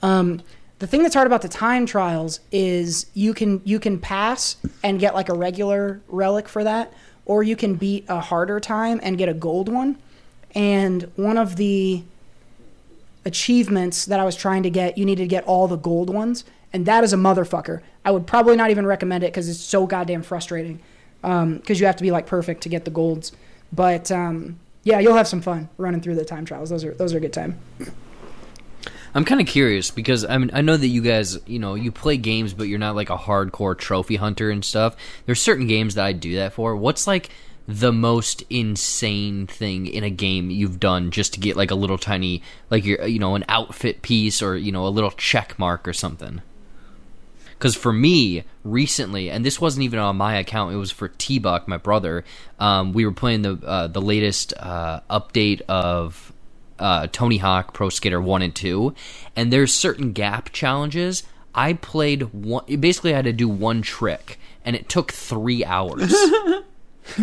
Um, the thing that's hard about the time trials is you can you can pass and get like a regular relic for that, or you can beat a harder time and get a gold one. And one of the achievements that I was trying to get, you needed to get all the gold ones, and that is a motherfucker. I would probably not even recommend it because it's so goddamn frustrating. Because you have to be like perfect to get the golds. But um, yeah, you'll have some fun running through the time trials. Those are those are a good time. I'm kind of curious because I mean I know that you guys you know you play games but you're not like a hardcore trophy hunter and stuff. There's certain games that I do that for. What's like the most insane thing in a game you've done just to get like a little tiny like your you know an outfit piece or you know a little check mark or something? Because for me, recently, and this wasn't even on my account, it was for T Buck, my brother. Um, we were playing the uh, the latest uh, update of uh, Tony Hawk Pro Skater One and Two, and there's certain gap challenges. I played one. Basically, I had to do one trick, and it took three hours.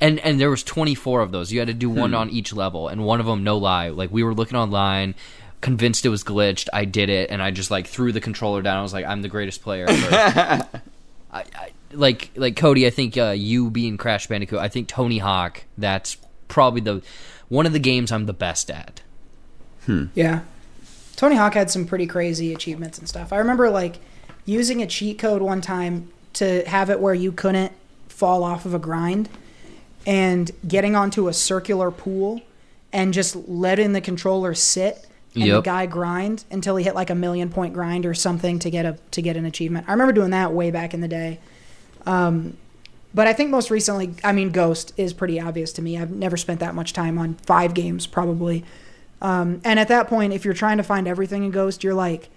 and and there was 24 of those. You had to do one on each level, and one of them, no lie, like we were looking online, convinced it was glitched. I did it, and I just like threw the controller down. I was like, I'm the greatest player. ever. I, I like like Cody. I think uh, you being Crash Bandicoot. I think Tony Hawk. That's probably the one of the games I'm the best at. Yeah. Tony Hawk had some pretty crazy achievements and stuff. I remember like using a cheat code one time to have it where you couldn't fall off of a grind and getting onto a circular pool and just letting the controller sit and the guy grind until he hit like a million point grind or something to get a to get an achievement. I remember doing that way back in the day. Um, but I think most recently, I mean, Ghost is pretty obvious to me. I've never spent that much time on five games, probably. Um, and at that point, if you're trying to find everything in Ghost, you're like,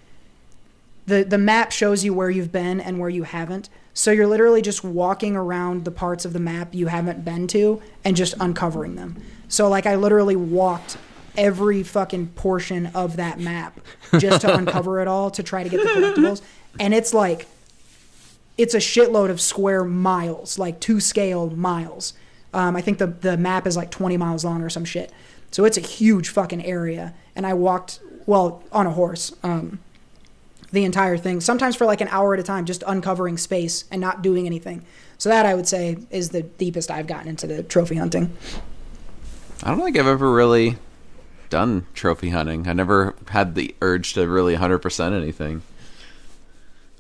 the the map shows you where you've been and where you haven't. So you're literally just walking around the parts of the map you haven't been to and just uncovering them. So like I literally walked every fucking portion of that map just to uncover it all to try to get the collectibles. And it's like it's a shitload of square miles, like two scale miles. Um, I think the the map is like 20 miles long or some shit. So it's a huge fucking area. And I walked well on a horse. Um, the entire thing, sometimes for like an hour at a time, just uncovering space and not doing anything. So that I would say is the deepest I've gotten into the trophy hunting. I don't think I've ever really done trophy hunting. I never had the urge to really 100% anything.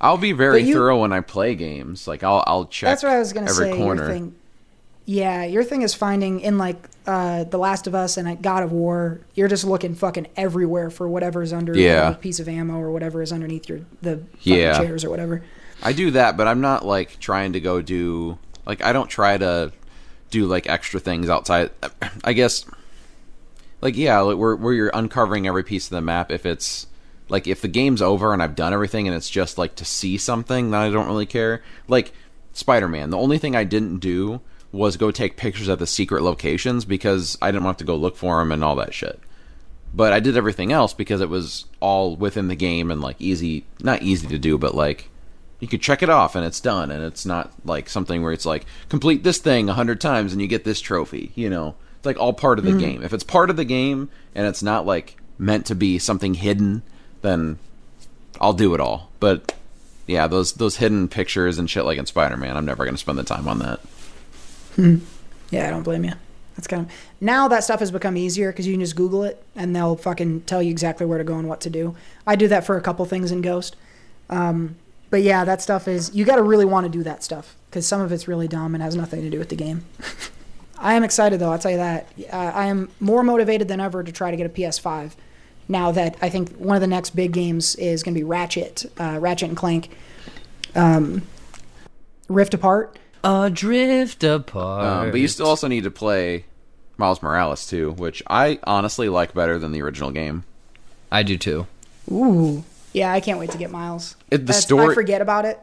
I'll be very you- thorough when I play games. Like I'll I'll check That's what I was gonna every say. corner. Your thing, Yeah, your thing is finding in like uh, The Last of Us and God of War, you're just looking fucking everywhere for whatever's under Yeah. the piece of ammo or whatever is underneath your the Yeah. chairs or whatever. I do that, but I'm not like trying to go do like I don't try to do like extra things outside. I guess like yeah, like where where you're uncovering every piece of the map. If it's like if the game's over and I've done everything and it's just like to see something, then I don't really care. Like Spider Man, the only thing I didn't do was go take pictures of the secret locations because I didn't want to go look for them and all that shit. But I did everything else because it was all within the game and like easy, not easy to do, but like you could check it off and it's done and it's not like something where it's like complete this thing a hundred times and you get this trophy you know it's like all part of the mm-hmm. game if it's part of the game and it's not like meant to be something hidden then i'll do it all but yeah those those hidden pictures and shit like in spider-man i'm never to spend the time on that Yeah, I don't blame you. That's kind of now that stuff has become easier because you can just Google it and they'll fucking tell you exactly where to go and what to do. I do that for a couple things in Ghost. Um, but yeah, that stuff is you got to really want to do that stuff because some of it's really dumb and has nothing to do with the game. I am excited though. I'll tell you that. Uh, I am more motivated than ever to try to get a PS5. Now that I think one of the next big games is going to be Ratchet, uh, Ratchet and Clank, um, Rift Apart. Drift apart. um, but you still also need to play miles morales too which i honestly like better than the original game I do too. Ooh. Yeah, I can't wait to get Miles. It- the That's- story- I forget about it.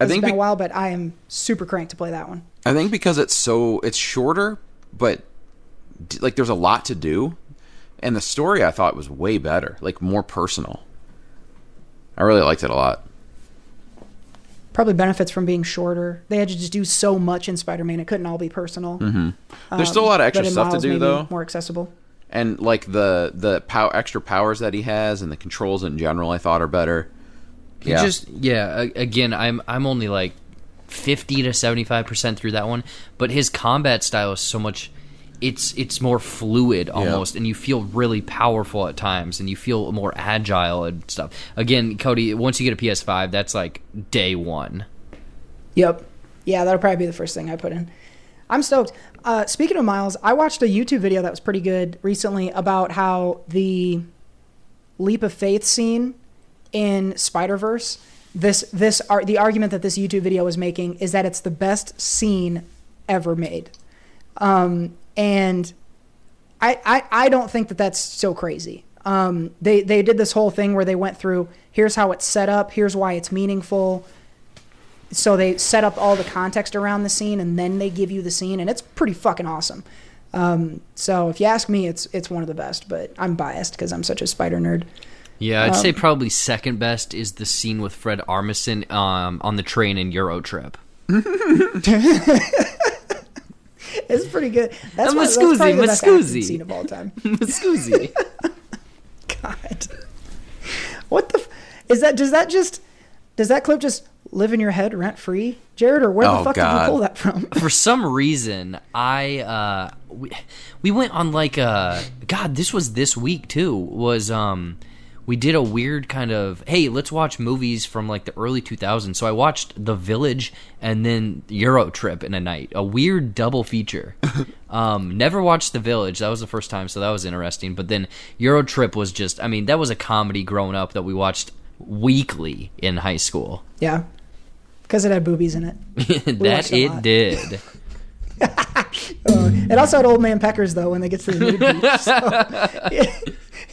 I It's think been be- a while, but I am super cranked to play that one. I think because it's so it's shorter, but d- like there's a lot to do, and the story I thought was way better, like more personal. I really liked it a lot. Probably benefits from being shorter. They had to just do so much in Spider-Man; it couldn't all be personal. Mm-hmm. There's still a lot of extra But in stuff to do though, more accessible. and like the the pow- extra powers that he has and the controls in general, I thought are better. He Yeah, Just yeah. Again, I'm I'm only like fifty to seventy five percent through that one, but his combat style is so much. It's it's more fluid almost, and you feel really powerful at times, and you feel more agile and stuff. Again, Cody, once you get a PS5, that's like day one. Yep. Yeah, that'll probably be the first thing I put in. I'm stoked. Uh, speaking of Miles, I watched a YouTube video that was pretty good recently about how the leap of faith scene in Spider Verse. This this ar- the argument that this YouTube video was making is that it's the best scene ever made, um, and I, I I don't think that that's so crazy. Um, they they did this whole thing where they went through here's how it's set up, here's why it's meaningful so they set up all the context around the scene and then they give you the scene and it's pretty fucking awesome um, so if you ask me it's it's one of the best but i'm biased because i'm such a spider nerd Yeah, I'd say Um, probably second best is the scene with Fred Armisen um, on the train in Euro Trip. it's pretty good. That's, a that's probably the best scoozy. scene of all time. Scoozy. god. What the f- is that does that just does that clip just live in your head rent free jared or where the Oh, fuck did you pull that from? For some reason i uh we, we went on like a god this was this week too was um we did a weird kind of hey let's watch movies from like the early 2000s so i watched the village and then euro trip in a night a weird double feature. Um never watched the village. That was the first time so that was interesting. But then euro trip was just i mean that was a comedy growing up that we watched weekly in high school. Yeah. Because it had boobies in it. That it did. Uh, it also had old man peckers though when they get to the nude beach. So, yeah.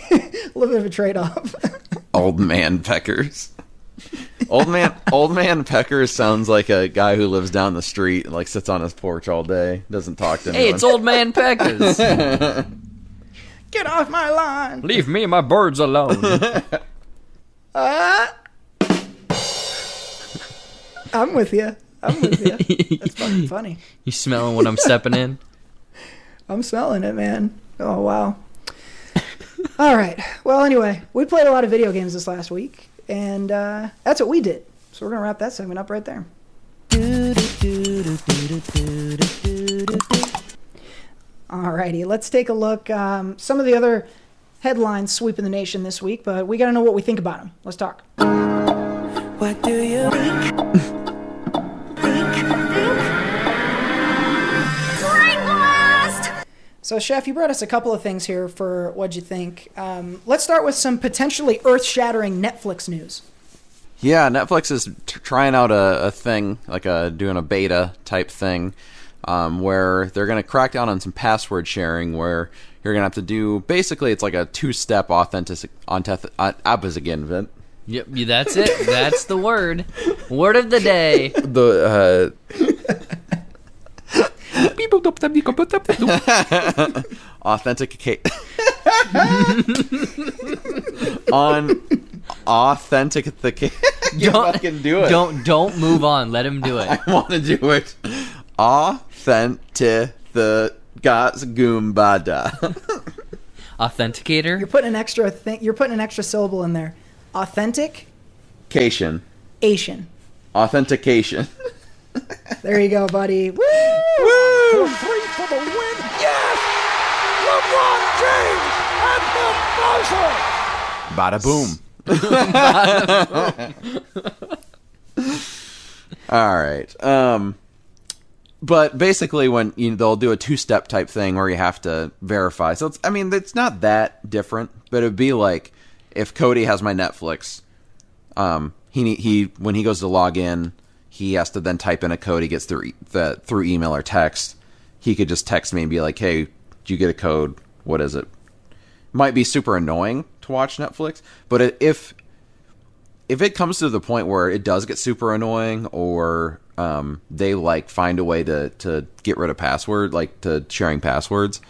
a little bit of a trade off. old man Peckers. old man, old man Peckers sounds like a guy who lives down the street and like sits on his porch all day, doesn't talk to anyone. hey it's old man peckers Get off my lawn. Leave me and my birds alone. Uh, I'm with you. I'm with you. That's fucking funny. you smelling what I'm stepping in? I'm smelling it, man. Oh wow. All right. Well, anyway, we played a lot of video games this last week, and uh, that's what we did. So we're gonna wrap that segment up right there. Alrighty, let's take a look. Um, some of the other headlines sweeping the nation this week, but we got to know what we think about them. Let's talk. What do you think? So, Chef, you brought us a couple of things here for what'd you think. Um, let's start with some potentially earth-shattering Netflix news. Yeah, Netflix is t- trying out a, a thing, like a doing a beta type thing, um, where they're going to crack down on some password sharing, where you're going to have to do basically it's like a two-step authentic authentic uh, again, Vin. Yep, that's it. That's the word. Word of the day. The uh, authenticate on authentic you Don't- fucking do it. Don't don't move on. Let him do it. I want to do it. Authentic the Goombada. Authenticator. You're putting an extra thing. You're putting an extra syllable in there. Authentic Cation. Asian. Authentication. There you go, buddy. Woo! Two, three for the win. Yes! LeBron James at the buzzer. Bada boom. All right. Um, but basically, when you know, they'll do a two-step type thing where you have to verify. So it's, I mean, it's not that different, but it'd be like if Cody has my Netflix. Um, he ne- he when he goes to log in, he has to then type in a code. He gets through e- the through email or text. He could just text me and be like, "Hey, do you get a code? What is it?" Might be super annoying to watch Netflix, but if if it comes to the point where it does get super annoying or um, they like find a way to to get rid of password like to sharing passwords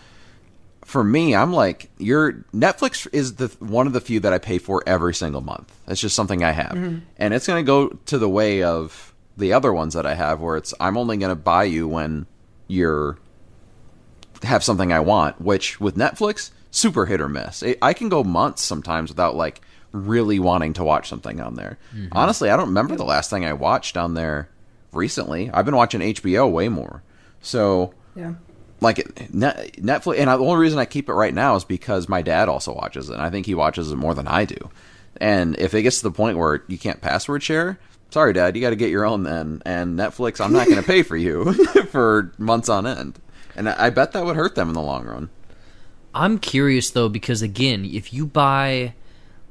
for me i'm like your netflix is the one of the few that i pay for every single month it's just something i have and it's going to go to the way of the other ones that i have where it's i'm only going to buy you when you're have something I want, which with Netflix, super hit or miss. It, I can go months sometimes without like really wanting to watch something on there. Mm-hmm. Honestly, I don't remember the last thing I watched on there recently. I've been watching HBO way more. So, Yeah. like Netflix, and the only reason I keep it right now is because my dad also watches it. And I think he watches it more than I do. And if it gets to the point where you can't password share, sorry, Dad, you got to get your own then. And Netflix, I'm not going to pay for you for months on end. And I bet that would hurt them in the long run. I'm curious though because again, if you buy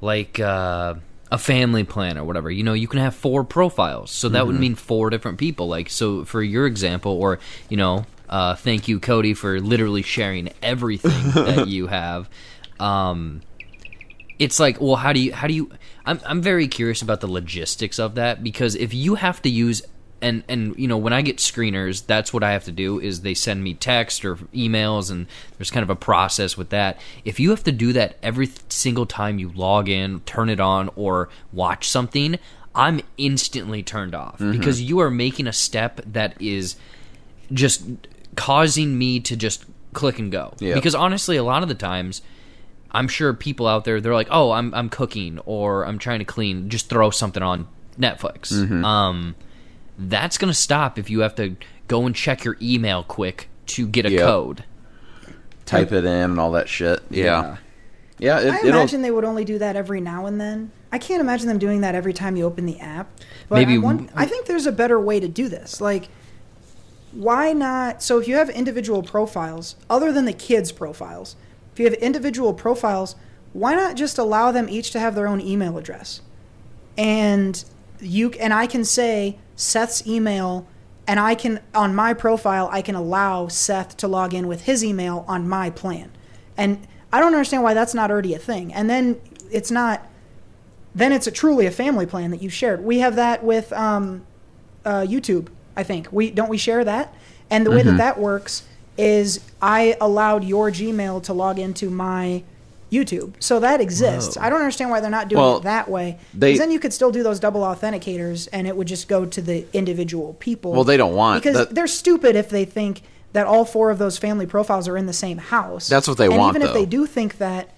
like uh, a family plan or whatever, you know, you can have four profiles. So that would mean four different people. Like so for your example or, you know, uh, thank you Cody for literally sharing everything that you have. Um it's like, well, how do you how do you I'm I'm very curious about the logistics of that because if you have to use and and you know when I get screeners, that's what I have to do is they send me text or emails, and there's kind of a process with that. If you have to do that every single time you log in, turn it on, or watch something, I'm instantly turned off mm-hmm. because you are making a step that is just causing me to just click and go. Yeah. Because honestly, a lot of the times. I'm sure people out there they're like, "Oh, I'm I'm cooking or I'm trying to clean, just throw something on Netflix." Um that's going to stop if you have to go and check your email quick to get a Yep. code. Type it in and all that shit. Yeah. Yeah, it, I it'll, imagine they would only do that every now and then. I can't imagine them doing that every time you open the app. But Maybe I, want- w- I think there's a better way to do this. Like, why not? So if you have individual profiles, other than the kids' profiles, if you have individual profiles, why not just allow them each to have their own email address? And you and I can say Seth's email, and I can on my profile I can allow Seth to log in with his email on my plan, and I don't understand why that's not already a thing. And then it's not. Then it's a truly a family plan that you've shared. We have that with um, uh, YouTube. I think we don't we share that, and the way that that works is I allowed your Gmail to log into my YouTube, so that exists. I don't understand why they're not doing Well, it that way. Because then you could still do those double authenticators, and it would just go to the individual people. Well, they don't want- because that- they're stupid if they think that all four of those family profiles are in the same house. That's what they and want, Even if they do think that,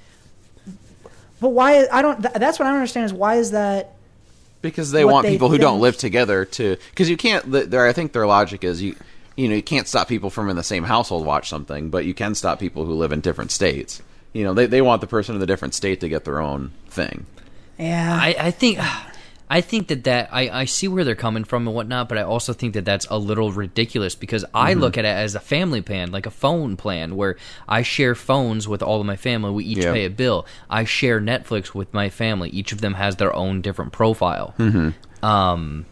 but why? I don't. Th- that's what I don't understand is why is that because they want they people who don't live together to because you can't th- their i think their logic is you you know you can't stop people from in the same household watch something but you can stop people who live in different states you know they, they want the person in the different state to get their own thing Yeah. I, I think I think that that I, I see where they're coming from and whatnot, but I also think that that's a little ridiculous because I Mm-hmm. look at it as a family plan, like a phone plan, where I share phones with all of my family. We each Yeah. pay a bill. I share Netflix with my family. Each of them has their own different profile. Mm-hmm. Um,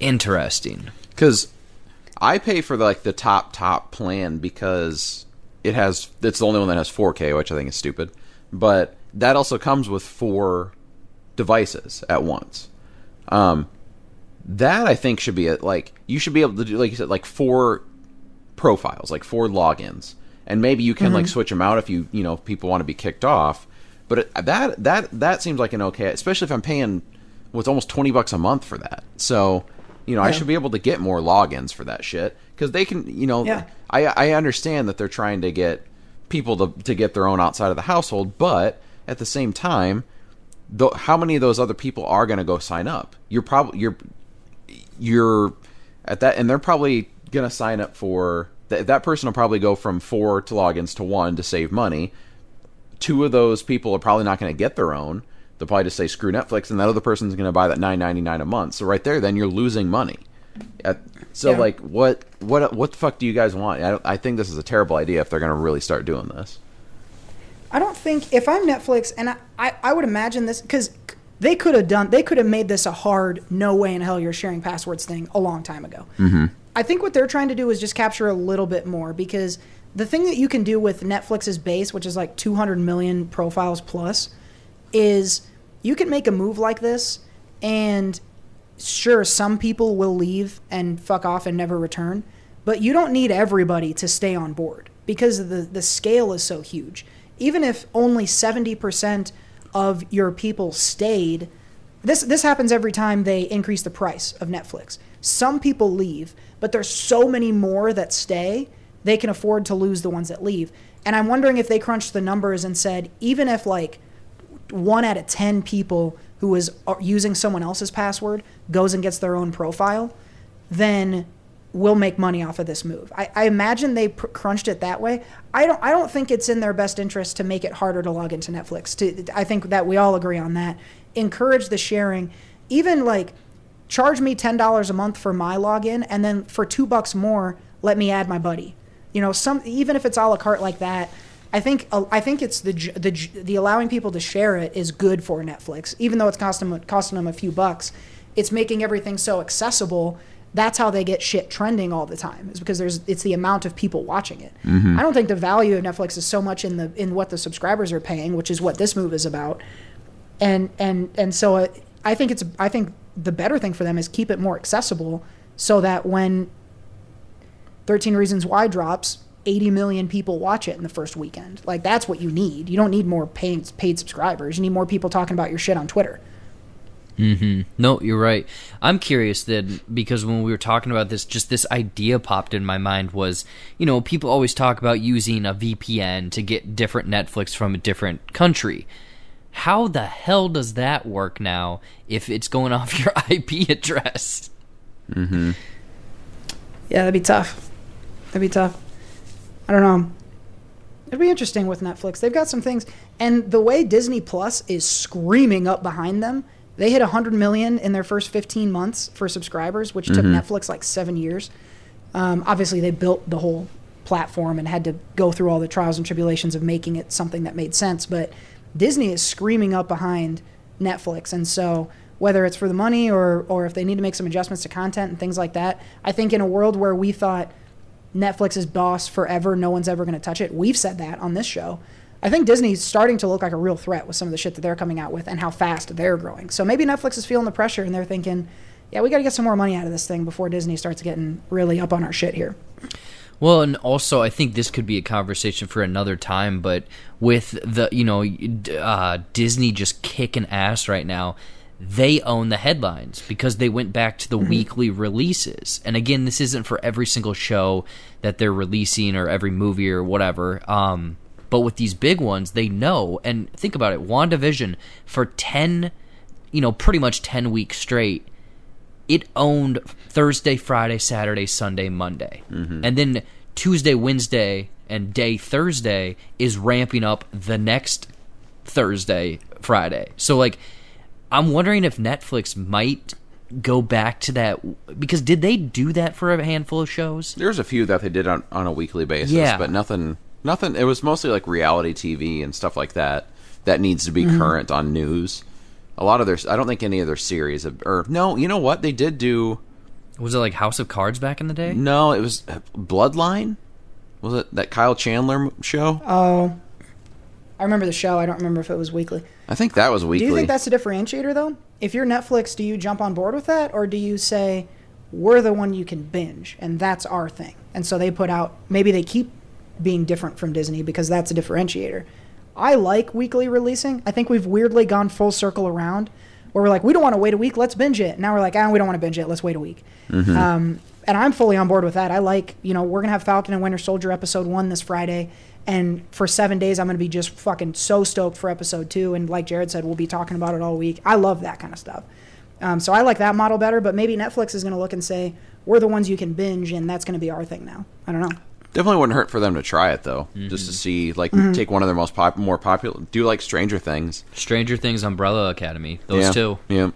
interesting. because I pay for like the top top plan because it has it's the only one that has 4K, which I think is stupid. But that also comes with four devices at once. Um, that I think should be it. Like you should be able to do, like you said, like four profiles, like four logins, and maybe you can like switch them out if you you know if people want to be kicked off. But it, that that that seems like an okay, especially if I'm paying what's almost twenty bucks a month for that. So you know I should be able to get more logins for that shit because they can you know Yeah. I I understand that they're trying to get people to to get their own outside of the household, but at the same time, th- how many of those other people are going to go sign up? You're probably you're you're at that, and they're probably going to sign up for th- that person will probably go from four to logins to one to save money. Two of those people are probably not going to get their own. They'll probably just say screw Netflix, and that other person's going to buy that nine ninety nine a month. So right there, then you're losing money. At, so Yeah. like, what what what the fuck do you guys want? I, I think this is a terrible idea if they're going to really start doing this. I don't think if I'm Netflix, and I, I, I would imagine this because they could have done, they could have made this a hard, no way in hell you're sharing passwords thing a long time ago. Mm-hmm. I think what they're trying to do is just capture a little bit more because the thing that you can do with Netflix's base, which is like 200 million profiles plus, is you can make a move like this and sure some people will leave and fuck off and never return but you don't need everybody to stay on board because the the scale is so huge. Even if only 70% of your people stayed this this happens every time they increase the price of Netflix. Some people leave but there's so many more that stay they can afford to lose the ones that leave. And i'm wondering if they crunched the numbers and said even if like one out of 10 people who is uh, using someone else's password goes and gets their own profile, then we'll make money off of this move. I, I imagine they pr- crunched it that way. I don't. I don't think it's in their best interest to make it harder to log into Netflix. To, I think that we all agree on that. Encourage the sharing. Even like charge me ten dollars a month for my login, and then for two bucks more, let me add my buddy. You know, some even if it's a la carte like that. I think I think it's the the the allowing people to share it is good for Netflix, even though it's costing them, costing them a few bucks. It's making everything so accessible. That's how they get shit trending all the time. Is because there's it's the amount of people watching it. I don't think the value of Netflix is so much in the in what the subscribers are paying, which is what this move is about. And and and so uh, I think it's I think the better thing for them is keep it more accessible so that when 13 Reasons Why drops, 80 million people watch it in the first weekend. Like that's what you need. You don't need more paid paid subscribers. You need more people talking about your shit on Twitter. Mhm. No, you're right. I'm curious then because when we were talking about this, just this idea popped in my mind was, you know, people always talk about using a VPN to get different Netflix from a different country. How the hell does that work now if it's going off your IP address? Mm-hmm. Yeah, that'd be tough. That'd be tough. I don't know. It'd be interesting with Netflix. They've got some things, and the way Disney Plus is screaming up behind them, they hit 100 million in their first 15 months for subscribers, which took Netflix like seven years. Um, obviously, they built the whole platform and had to go through all the trials and tribulations of making it something that made sense. But Disney is screaming up behind Netflix, and so whether it's for the money or or if they need to make some adjustments to content and things like that, I think in a world where we thought Netflix is boss forever, no one's ever going to touch it. We've said that on this show. I think Disney's starting to look like a real threat with some of the shit that they're coming out with and how fast they're growing. So maybe Netflix is feeling the pressure and they're thinking, yeah, we got to get some more money out of this thing before Disney starts getting really up on our shit here. Well, and also I think this could be a conversation for another time. But with the you know uh, Disney just kicking ass right now, they own the headlines because they went back to the weekly releases. And again, this isn't for every single show that they're releasing or every movie or whatever. Um, but with these big ones, they know. And think about it: WandaVision for ten, you know, pretty much ten weeks straight it owned Thursday, Friday, Saturday, Sunday, Monday. And then Tuesday, Wednesday, and day Thursday is ramping up the next Thursday, Friday. So, like, I'm wondering if Netflix might go back to that because did they do that for a handful of shows? There's a few that they did on, on a weekly basis, Yeah. but nothing, nothing. It was mostly like reality TV and stuff like that that needs to be Mm-hmm. current on news. A lot of their, I don't think any of their series, have, or no, you know what? They did do. Was it like House of Cards back in the day? No, it was uh, Bloodline. Was it that Kyle Chandler show? Oh, I remember the show. I don't remember if it was weekly. I think that was weekly. Do you think that's a differentiator though? If you're Netflix, do you jump on board with that, or do you say we're the one you can binge and that's our thing? And so they put out maybe they keep being different from Disney because that's a differentiator. I like weekly releasing. I think we've weirdly gone full circle around where we're like, we don't want to wait a week, let's binge it. Now we're like, ah, we don't want to binge it, let's wait a week. Um, and I'm fully on board with that. I like, you know, we're gonna have Falcon and Winter Soldier episode one this Friday, and for seven days I'm gonna be just fucking so stoked for episode two. And like Jared said, we'll be talking about it all week. I love that kind of stuff. Um, so I like that model better. But maybe Netflix is gonna look and say we're the ones you can binge, and that's gonna be our thing now. I don't know. Definitely wouldn't hurt for them to try it though, just to see, like, Mm-hmm. take one of their most pop- more popular, do like Stranger Things. Stranger Things, Umbrella Academy, those yeah. two. Yeah.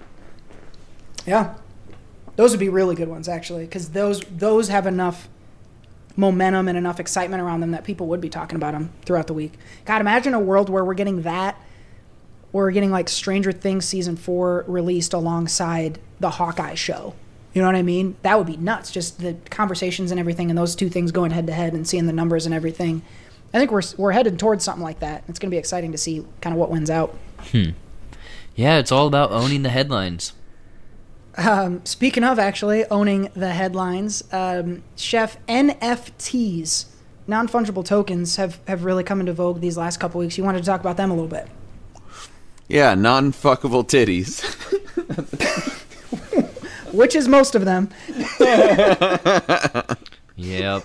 Yeah, those would be really good ones actually, because those those have enough momentum and enough excitement around them that people would be talking about them throughout the week. God, imagine a world where we're getting that, we're getting like Stranger Things season four released alongside the Hawkeye show. You know what I mean? That would be nuts. Just the conversations and everything, and those two things going head to head and seeing the numbers and everything. I think we're we're headed towards something like that. It's going to be exciting to see kind of what wins out. Hmm. Yeah, it's all about owning the headlines. Speaking of actually owning the headlines, um, Chef NFTs, non fungible tokens, have, have really come into vogue these last couple weeks. You wanted to talk about them a little bit. Yeah, non-fuckable titties. Which is most of them. Yep.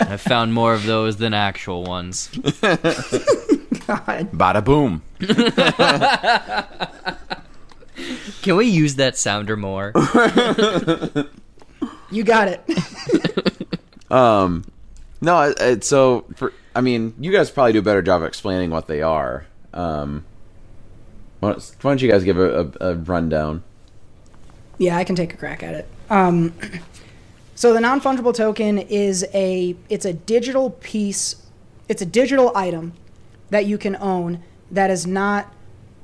I found more of those than actual ones. God, Bada boom. Can we use that sounder more? you got it. Um, no, it, it, so for I mean, you guys probably do a better job of explaining what they are. Um, why don't, why don't you guys give a, a, a rundown? Yeah, I can take a crack at it. Um, so the non-fungible token is a it's a digital piece, it's a digital item that you can own that is not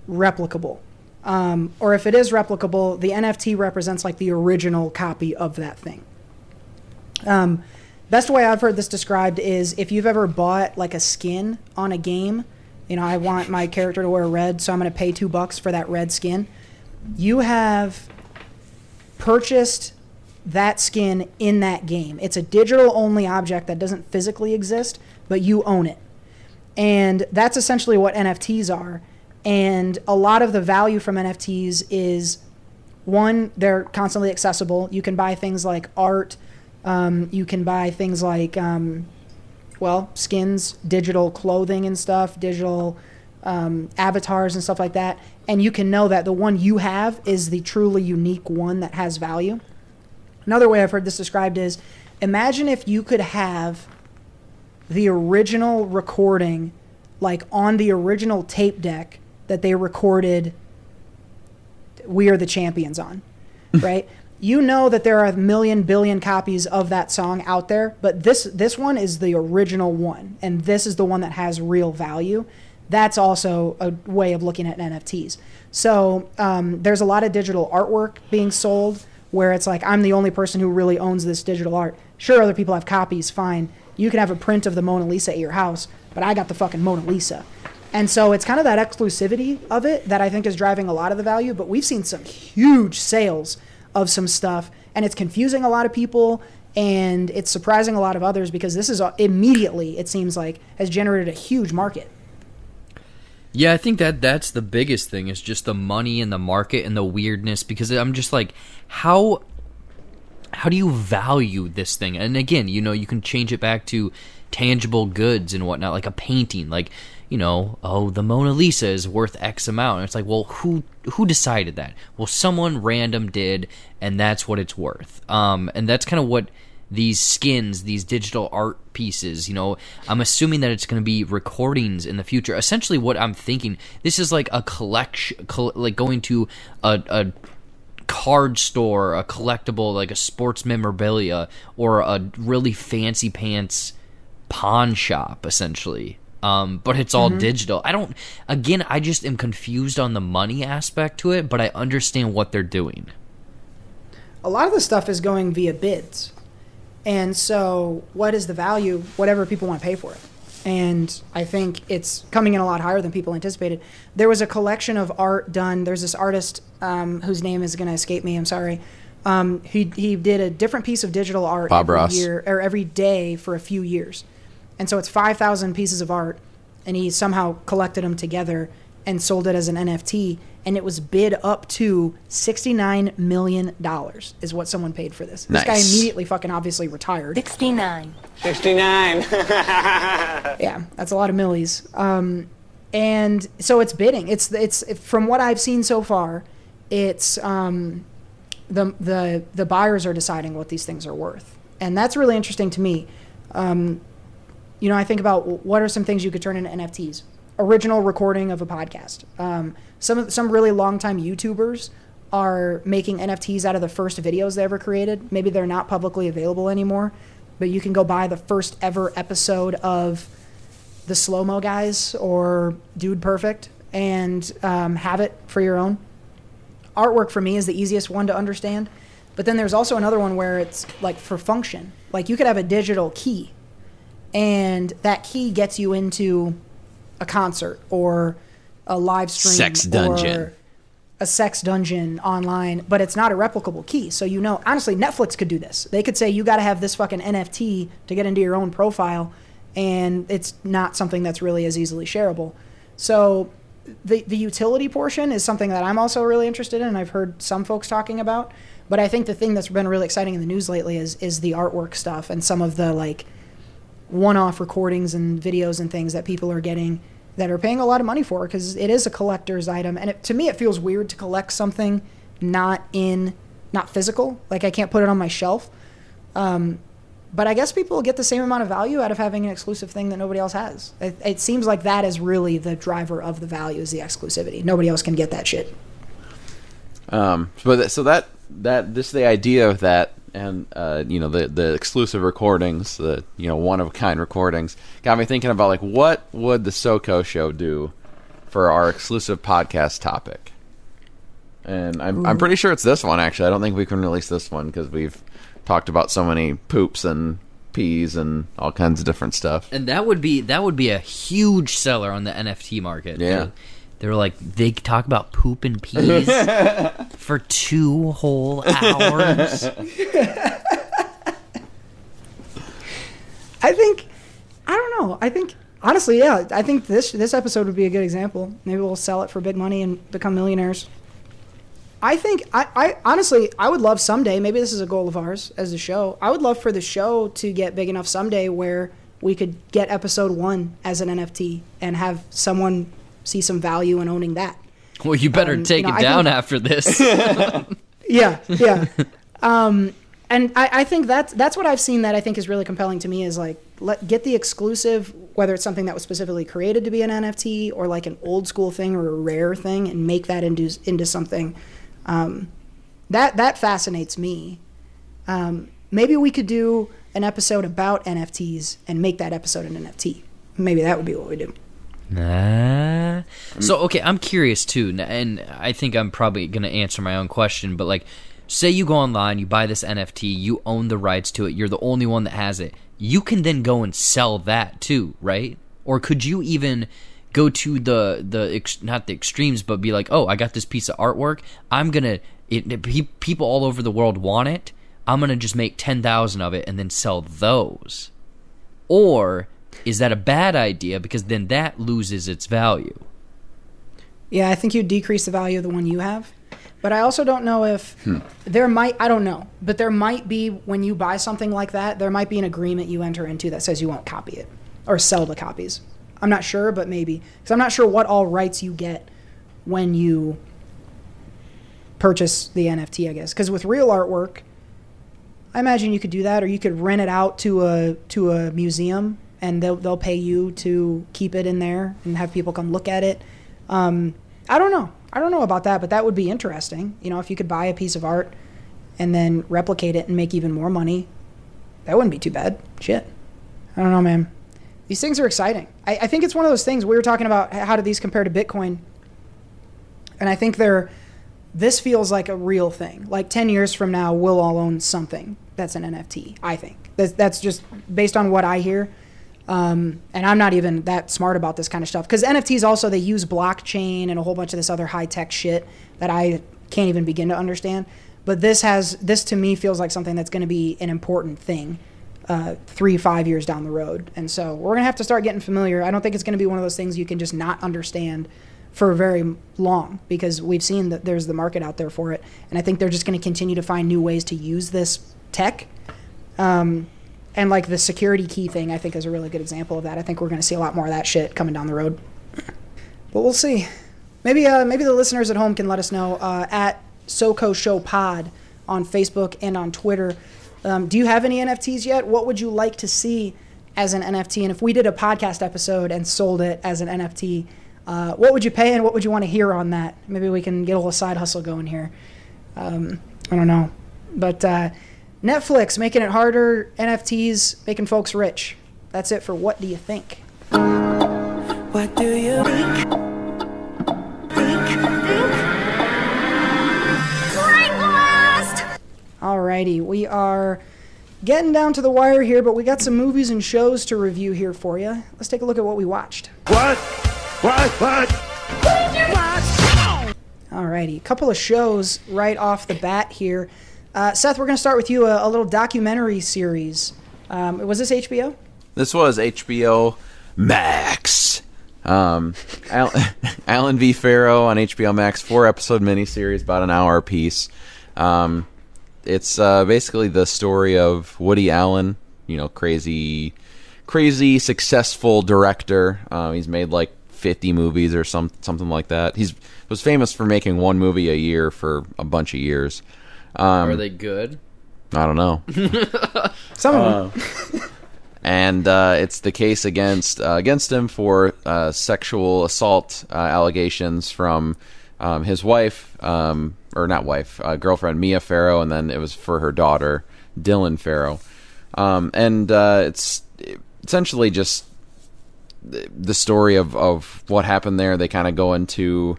replicable. Um, or if it is replicable, the NFT represents like the original copy of that thing. Um, best way I've heard this described is if you've ever bought like a skin on a game, you know, I want my character to wear red, so I'm going to pay two bucks for that red skin. You have purchased that skin in that game. It's a digital only object that doesn't physically exist, but you own it. And that's essentially what NFTs are. And a lot of the value from NFTs is one, they're constantly accessible. You can buy things like art, um, you can buy things like, um, well, skins, digital clothing and stuff, digital um, avatars and stuff like that. And you can know that the one you have is the truly unique one that has value. Another way I've heard this described is imagine if you could have the original recording, like on the original tape deck that they recorded We Are the Champions on, right? You know that there are a million billion copies of that song out there, but this this one is the original one, and this is the one that has real value. That's also a way of looking at NFTs. So um, there's a lot of digital artwork being sold where it's like I'm the only person who really owns this digital art. Sure, other people have copies, fine. You can have a print of the Mona Lisa at your house, but I got the fucking Mona Lisa. And so it's kind of that exclusivity of it that I think is driving a lot of the value. But we've seen some huge sales of some stuff, and it's confusing a lot of people, and it's surprising a lot of others because this is immediately, it seems like, has generated a huge market. Yeah, I think that that's the biggest thing is just the money and the market and the weirdness because I'm just like how how do you value this thing? And again, you know, you can change it back to tangible goods and whatnot, like a painting, like you know, oh, the Mona Lisa is worth X amount. And it's like, well, who who decided that? Well, someone random did, and that's what it's worth. Um, and that's kind of what these skins, these digital art pieces. You know, I'm assuming that it's going to be recordings in the future. Essentially, what I'm thinking, this is like a collection, col- like going to a, a card store, a collectible, like a sports memorabilia, or a really fancy pants pawn shop, essentially. Um, but it's all digital. I don't. Again, I just am confused on the money aspect to it, but I understand what they're doing. a lot of the stuff is going via bids. And so, what is the value? Whatever people want to pay for it. And I think it's coming in a lot higher than people anticipated. There was a collection of art done. There's this artist um, whose name is going to escape me. I'm sorry. Um, he he did a different piece of digital art Bob every Ross. year or every day for a few years, and so it's five thousand pieces of art, and he somehow collected them together and sold it as an NFT, and it was bid up to sixty nine million dollars is what someone paid for this. This guy immediately fucking obviously retired. 69. 69. Yeah, that's a lot of millies. Um, and so it's bidding. It's it's from what I've seen so far, it's um, the the the buyers are deciding what these things are worth, and that's really interesting to me. Um, you know, I think about what are some things you could turn into NFTs. Original recording of a podcast. Um, some some really long time YouTubers are making NFTs out of the first videos they ever created. Maybe they're not publicly available anymore, but you can go buy the first ever episode of the slow mo guys or Dude Perfect and um, have it for your own. Artwork for me is the easiest one to understand, but then there's also another one where it's like for function. Like you could have a digital key, and that key gets you into a concert or a live stream Sex dungeon. or a sex dungeon online, but it's not a replicable key. So you know, honestly, Netflix could do this. They could say you got to have this fucking NFT to get into your own profile, and it's not something that's really as easily shareable. So the the utility portion is something that I'm also really interested in. and I've heard some folks talking about, but I think the thing that's been really exciting in the news lately is is the artwork stuff and some of the like one-off recordings and videos and things that people are getting that are paying a lot of money for because it is a collector's item. And it, to me it feels weird to collect something not in not physical. Like i can't put it on my shelf. Um, but i guess people get the same amount of value out of having an exclusive thing that nobody else has. It, it seems like that is really the driver of the value is the exclusivity. Nobody else can get that shit. Um, but so that that this the idea of that and uh, you know the the exclusive recordings, the you know one of a kind recordings, got me thinking about like what would the SoCo show do for our exclusive podcast topic. And I'm I'm pretty sure it's this one actually. I don't think we can release this one because we've talked about so many poops and peas and all kinds of different stuff. And that would be that would be a huge seller on the NFT market. Yeah. They were like they talk about poop and peas for two whole hours. I think I don't know. I think honestly, yeah, I think this this episode would be a good example. Maybe we'll sell it for big money and become millionaires. I think I, I honestly I would love someday, maybe this is a goal of ours as a show. I would love for the show to get big enough someday where we could get episode 1 as an NFT and have someone see some value in owning that. Well, you better Um, you take know, it down think- after this. Yeah, yeah. um, and I, I think that's that's what I've seen that I think is really compelling to me is like let get the exclusive, whether it's something that was specifically created to be an NFT or like an old school thing or a rare thing, and make that into into something. Um, that that fascinates me. Um, maybe we could do an episode about NFTs and make that episode an NFT. Maybe that would be what we do. Nah. So okay, I'm curious too, and I think I'm probably gonna answer my own question. But like, say you go online, you buy this NFT, you own the rights to it, you're the only one that has it. You can then go and sell that too, right? Or could you even go to the the ex, not the extremes, but be like, oh, I got this piece of artwork, I'm gonna it, it- pe- people all over the world want it. I'm gonna just make ten thousand of it and then sell those. Or is that a bad idea because then that loses its value? Yeah, I think you decrease the value of the one you have. But I also don't know if hmm. there might, I don't know, but there might be, when you buy something like that, there might be an agreement you enter into that says you won't copy it or sell the copies. I'm not sure, but maybe. Because I'm not sure what all rights you get when you purchase the NFT, I guess. Because with real artwork, I imagine you could do that, or you could rent it out to a to a museum, and they'll they'll pay you to keep it in there and have people come look at it. Um, I don't know. I don't know about that, but that would be interesting. You know, if you could buy a piece of art and then replicate it and make even more money, that wouldn't be too bad. Shit. I don't know, man. These things are exciting. I, I think it's one of those things we were talking about. How do these compare to Bitcoin? And I think they're. This feels like a real thing. Like ten years from now, we'll all own something that's an NFT. I think that's that's just based on what I hear. Um, and I'm not even that smart about this kind of stuff because NFTs also they use blockchain and a whole bunch of this other high tech shit that I can't even begin to understand. But this has this to me feels like something that's going to be an important thing uh, three five years down the road, and so we're gonna have to start getting familiar. I don't think it's going to be one of those things you can just not understand for very long because we've seen that there's the market out there for it, and I think they're just going to continue to find new ways to use this tech. Um, and like the security key thing, I think is a really good example of that. I think we're going to see a lot more of that shit coming down the road. But we'll see. Maybe uh, maybe the listeners at home can let us know uh, at SoCo Show Pod on Facebook and on Twitter. Um, do you have any NFTs yet? What would you like to see as an NFT? And if we did a podcast episode and sold it as an NFT, uh, what would you pay and what would you want to hear on that? Maybe we can get a little side hustle going here. Um, I don't know. But uh, Netflix making it harder, NFTs making folks rich. That's it for What Do You Think? What do you think? Alrighty, we are getting down to the wire here, but we got some movies and shows to review here for you. Let's take a look at what we watched. What? What? What? Alrighty, a couple of shows right off the bat here. Uh, Seth, we're going to start with you a, a little documentary series. Um, was this HBO? This was HBO Max. Um, Al- Allen V. Farrow on HBO Max, four episode miniseries, about an hour piece. Um, it's uh, basically the story of Woody Allen, you know, crazy, crazy successful director. Uh, he's made like 50 movies or some something like that. He's was famous for making one movie a year for a bunch of years. Um, Are they good? I don't know. Some of them. and uh, it's the case against uh, against him for uh, sexual assault uh, allegations from um, his wife, um, or not wife, uh, girlfriend Mia Farrow, and then it was for her daughter Dylan Farrow, um, and uh, it's essentially just the the story of of what happened there. They kind of go into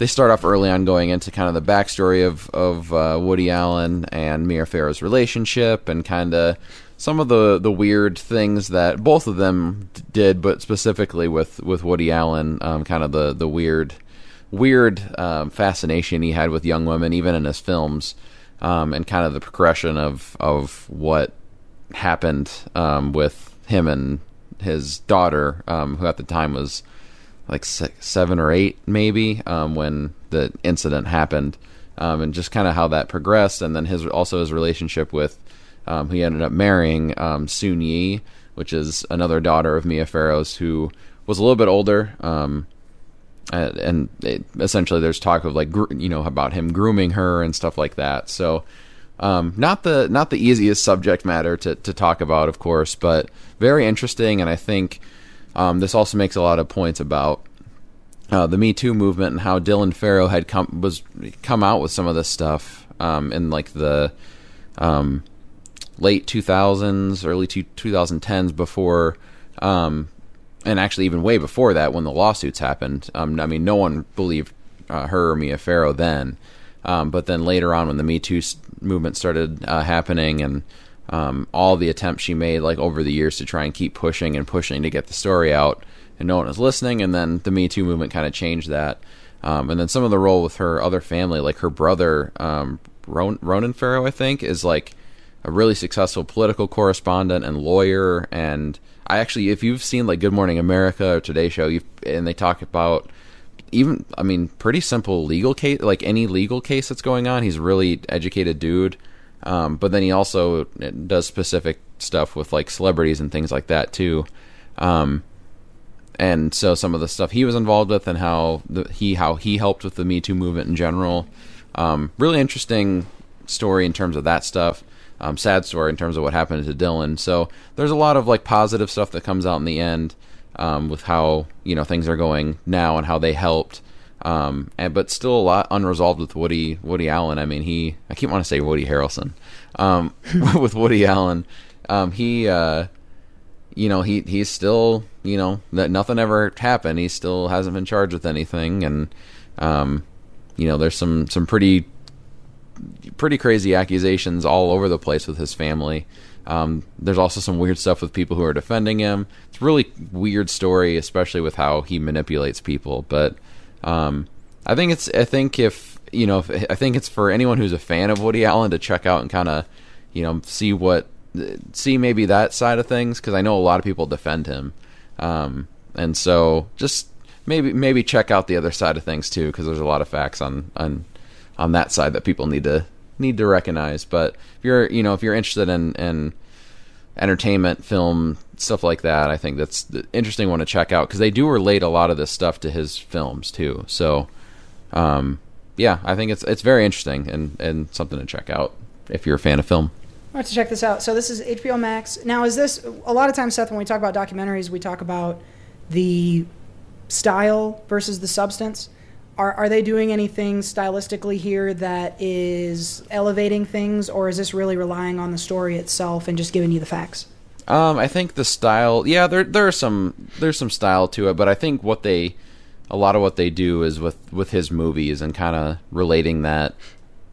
they start off early on going into kind of the backstory of of uh, Woody Allen and Mia Farrow's relationship and kind of some of the the weird things that both of them d- did, but specifically with with Woody Allen, um, kind of the the weird weird um, fascination he had with young women, even in his films, um, and kind of the progression of of what happened um, with him and his daughter, um, who at the time was like six, seven or eight, maybe, um, when the incident happened, um, and just kind of how that progressed, and then his also his relationship with um, who he ended up marrying um, Soon Yi, which is another daughter of Mia Farrow's, who was a little bit older. Um, and it, essentially, there's talk of like gr- you know about him grooming her and stuff like that. So. Um, not the not the easiest subject matter to, to talk about, of course, but very interesting, and I think um, this also makes a lot of points about uh, the Me Too movement and how Dylan Farrow had come was come out with some of this stuff um, in like the um, late 2000s, early two, 2010s before, um, and actually even way before that when the lawsuits happened. Um, I mean, no one believed uh, her or Mia Farrow then, um, but then later on when the Me Too movement started uh, happening and um, all the attempts she made like over the years to try and keep pushing and pushing to get the story out and no one was listening and then the me too movement kind of changed that. Um, and then some of the role with her other family like her brother um, Ron- ronan farrow i think is like a really successful political correspondent and lawyer and i actually if you've seen like good morning america or today show you and they talk about even i mean pretty simple legal case like any legal case that's going on. He's really educated dude um, but then he also does specific stuff with like celebrities and things like that too um, and so some of the stuff he was involved with and how the, he how he helped with the me too movement in general um, really interesting story in terms of that stuff um, sad story in terms of what happened to Dylan. So there's a lot of like positive stuff that comes out in the end um, with how you know things are going now and how they helped. Um, and but still a lot unresolved with Woody Woody Allen. I mean, he I keep wanting to say Woody Harrelson um, with Woody Allen. Um, he uh, you know he he's still you know that nothing ever happened. He still hasn't been charged with anything, and um, you know there's some some pretty pretty crazy accusations all over the place with his family. Um, there's also some weird stuff with people who are defending him. It's a really weird story, especially with how he manipulates people. But um, I think it's I think if you know if, I think it's for anyone who's a fan of Woody Allen to check out and kind of you know see what see maybe that side of things because I know a lot of people defend him, um, and so just maybe maybe check out the other side of things too because there's a lot of facts on on on that side that people need to need to recognize. But if you're you know if you're interested in in entertainment, film, stuff like that, I think that's the interesting one to check out because they do relate a lot of this stuff to his films too. So, um, yeah, I think it's it's very interesting and and something to check out if you're a fan of film. I have to check this out. So this is HBO Max. Now, is this a lot of times, Seth? When we talk about documentaries, we talk about the style versus the substance. Are are they doing anything stylistically here that is elevating things, or is this really relying on the story itself and just giving you the facts? Um, I think the style, yeah, there there's some there's some style to it, but I think what they a lot of what they do is with with his movies and kind of relating that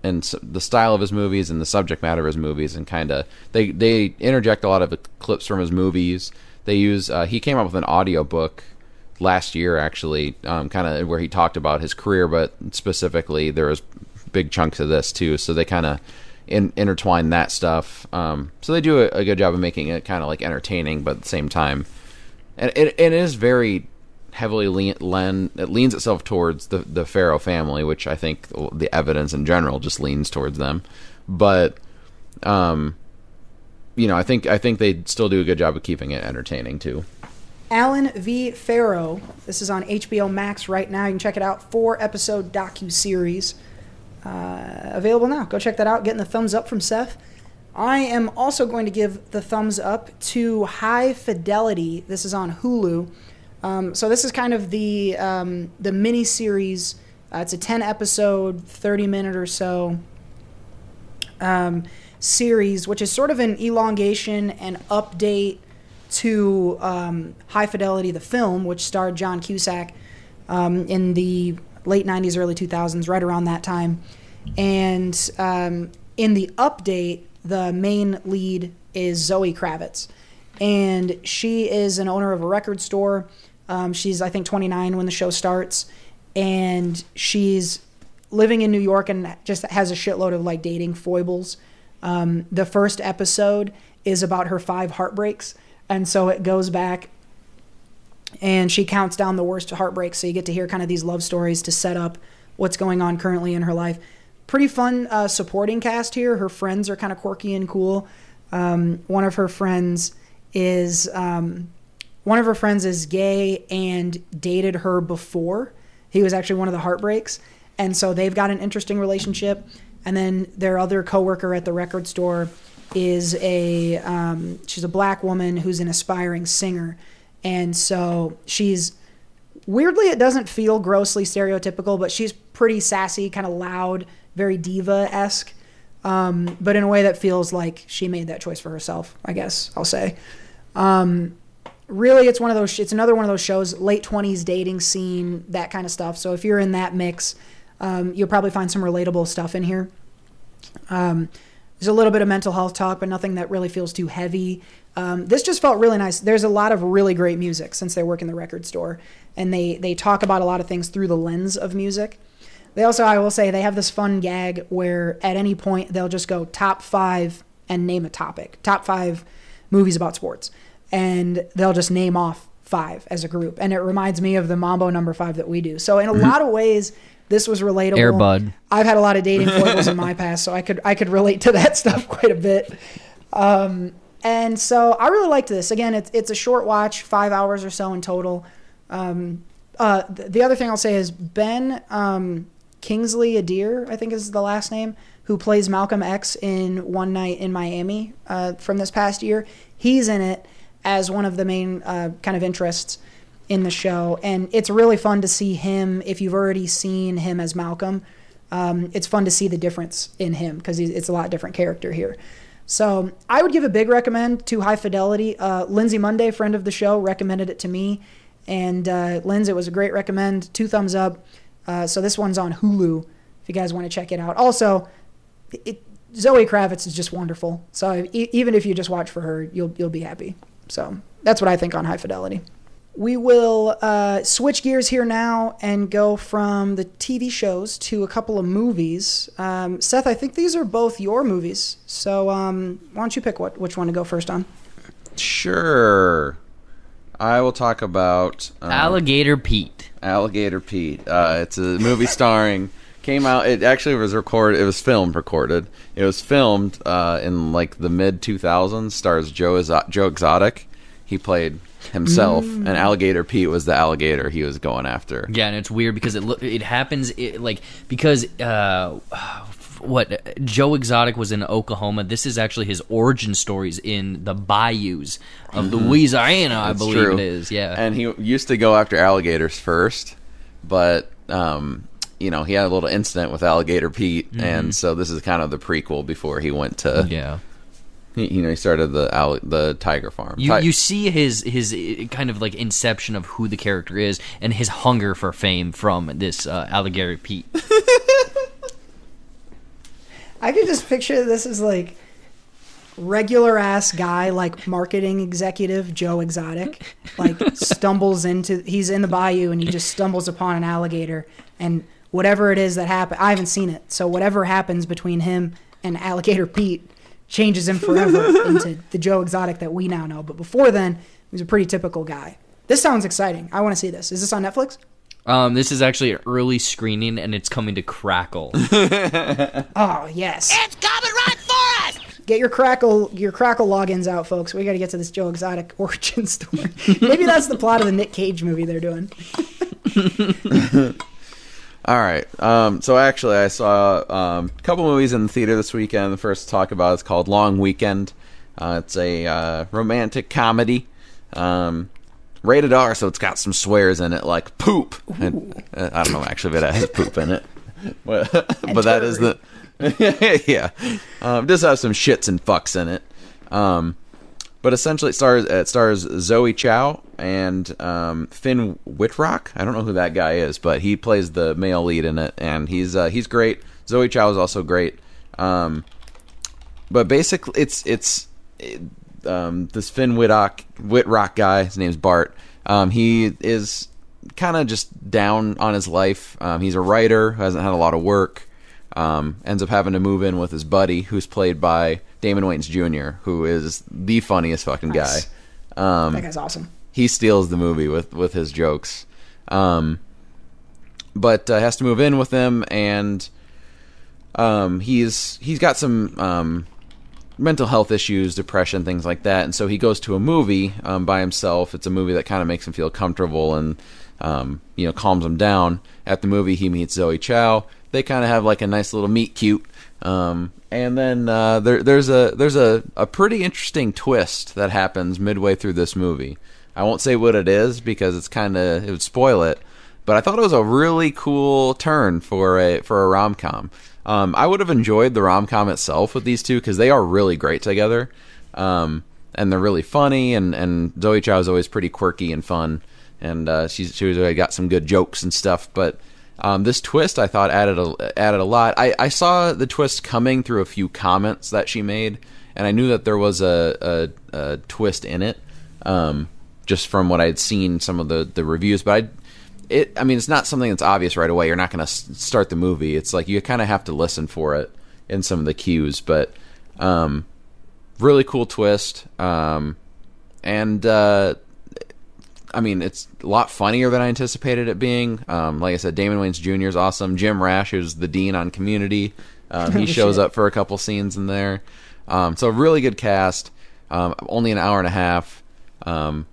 and s the style of his movies and the subject matter of his movies and kind of they they interject a lot of clips from his movies. They use uh, he came up with an audio book last year actually, um, kind of where he talked about his career, but specifically there was big chunks of this too. So they kind of in, intertwine that stuff. Um, so they do a, a, good job of making it kind of like entertaining, but at the same time, and it, it is very heavily lean, len, it leans itself towards the the Farrow family, which I think the evidence in general just leans towards them. But, um, you know, I think I think they still do a good job of keeping it entertaining too. Allen V. Farrow. This is on HBO Max right now. You can check it out. Four episode docu series uh, available now. Go check that out. Getting the thumbs up from Seth. I am also going to give the thumbs up to High Fidelity. This is on Hulu. Um, so this is kind of the um, the mini series. Uh, it's a ten episode, thirty minute or so um, series, which is sort of an elongation and update to um, High Fidelity, the film, which starred John Cusack um, in the late 90s, early 2000s, right around that time. And um, in the update, the main lead is Zoe Kravitz. And she is an owner of a record store. Um, she's, I think, 29 when the show starts. And she's living in New York and just has a shitload of like dating foibles. Um, the first episode is about her five heartbreaks and so it goes back and she counts down the worst heartbreaks. So you get to hear kind of these love stories to set up what's going on currently in her life. Pretty fun uh, supporting cast here. Her friends are kind of quirky and cool. Um, one of her friends is um, one of her friends is gay and dated her before. He was actually one of the heartbreaks, and so they've got an interesting relationship. And then their other coworker at the record store is a um, she's a black woman who's an aspiring singer, and so she's weirdly it doesn't feel grossly stereotypical, but she's pretty sassy, kind of loud, very diva esque, um, but in a way that feels like she made that choice for herself. I guess I'll say. Um, really, it's one of those. It's another one of those shows, late twenties dating scene, that kind of stuff. So if you're in that mix, um, you'll probably find some relatable stuff in here. Um, there's a little bit of mental health talk, but nothing that really feels too heavy. Um, this just felt really nice. There's a lot of really great music since they work in the record store, and they they talk about a lot of things through the lens of music. They also, I will say, they have this fun gag where at any point they'll just go top five and name a topic, top five movies about sports, and they'll just name off five as a group, and it reminds me of the Mambo Number Five that we do. So in a mm-hmm. lot of ways, this was relatable. Airbud. I've had a lot of dating foibles in my past, so I could I could relate to that stuff quite a bit. Um, and so I really liked this. Again, it's it's a short watch, five hours or so in total. Um, uh, the, the, other thing I'll say is Ben um, Kingsley Adir, I think is the last name, who plays Malcolm X in One Night in Miami uh, from this past year. He's in it as one of the main uh, kind of interests in the show, and it's really fun to see him. If you've already seen him as Malcolm, um, it's fun to see the difference in him because it's a lot different character here. So I would give a big recommend to High Fidelity. Uh, Lindsay Monday, friend of the show, recommended it to me, and uh, Lindsay, it was a great recommend. Two thumbs up. Uh, so this one's on Hulu if you guys want to check it out. Also, it, Zoe Kravitz is just wonderful. So e- even if you just watch for her, you'll you'll be happy. So that's what I think on High Fidelity. We will uh, switch gears here now and go from the TV shows to a couple of movies. Um, Seth, I think these are both your movies. So um, why don't you pick what which one to go first on? Sure. I will talk about um, Alligator Pete. Alligator Pete. Uh, it's a movie starring. Came out. It actually was recorded. It was filmed, recorded. It was filmed uh, in like the mid 2000s. Stars Joe Exo- Joe Exotic. He played himself, and Alligator Pete was the alligator he was going after. Yeah, and it's weird because it lo- it happens it, like because uh, what Joe Exotic was in Oklahoma. This is actually his origin stories in the bayous of Louisiana, I That's believe true. it is. Yeah, And he used to go after alligators first, but um, you know he had a little incident with Alligator Pete, and so this is kind of the prequel before he went to. Mm-hmm. yeah. You know, he started the the tiger farm. You Ti- you see his his uh, kind of like inception of who the character is and his hunger for fame from this uh, Alligator Pete. I could just picture this as like regular ass guy, like marketing executive Joe Exotic, like stumbles into he's in the bayou and he just stumbles upon an alligator and whatever it is that happened, I haven't seen it, so whatever happens between him and Alligator Pete changes him forever into the Joe Exotic that we now know. But before then, he was a pretty typical guy. This sounds exciting. I want to see this. Is this on Netflix? Um, this is actually an early screening and it's coming to Crackle. Oh yes. It's coming right for us. Get your crackle your crackle logins out, folks. We got to get to this Joe Exotic origin story. Maybe that's the plot of the Nick Cage movie they're doing. All right. Um, so actually, I saw um, a couple movies in the theater this weekend. The first to talk about is called Long Weekend. Uh, it's a uh, romantic comedy, um, rated R, so it's got some swears in it, like poop. And, uh, I don't know actually if it has poop in it, but, but that is the yeah. Um, it does have some shits and fucks in it. Um, but essentially, it stars it stars Zoe Chao and um, Finn Wittrock. I don't know who that guy is, but he plays the male lead in it, and he's uh, he's great. Zoe Chao is also great. Um, but basically, it's it's it, um, this Finn Wittrock Wittrock guy. His name's Bart. Um, he is kind of just down on his life. Um, he's a writer who hasn't had a lot of work. Um, ends up having to move in with his buddy, who's played by Damon Wayans Jr., who is the funniest fucking Nice. guy. Um, That guy's awesome. he steals the movie with with his jokes. Um, but uh, has to move in with him, and um, he's he's got some um, mental health issues, depression, things like that, and so he goes to a movie um, by himself. It's a movie that kind of makes him feel comfortable and um, you know calms him down. At the movie, he meets Zoe Chao. They kind of have like a nice little meet cute. Um, and then uh, there, there's a there's a, a pretty interesting twist that happens midway through this movie. I won't say what it is because it's kind of it would spoil it. But I thought it was a really cool turn for a for a rom com. Um, I would have enjoyed the rom com itself with these two because they are really great together, um, and they're really funny. And, and Zoe Chao is always pretty quirky and fun, and uh, she's she was got some good jokes and stuff. But um, this twist I thought added a, added a lot. I, I saw the twist coming through a few comments that she made, and I knew that there was a, a, a twist in it, um, just from what I'd seen some of the, the reviews. But I it I mean it's not something that's obvious right away. You're not going to start the movie. It's like you kind of have to listen for it in some of the cues, but um really cool twist. Um and uh I mean, it's a lot funnier than I anticipated it being. Um, like I said, Damon Wayans Jr. is awesome. Jim Rash, who's the dean on Community, um, he Oh, shows up for a couple scenes in there. Um, so really good cast. Um, only an hour and a half. Um,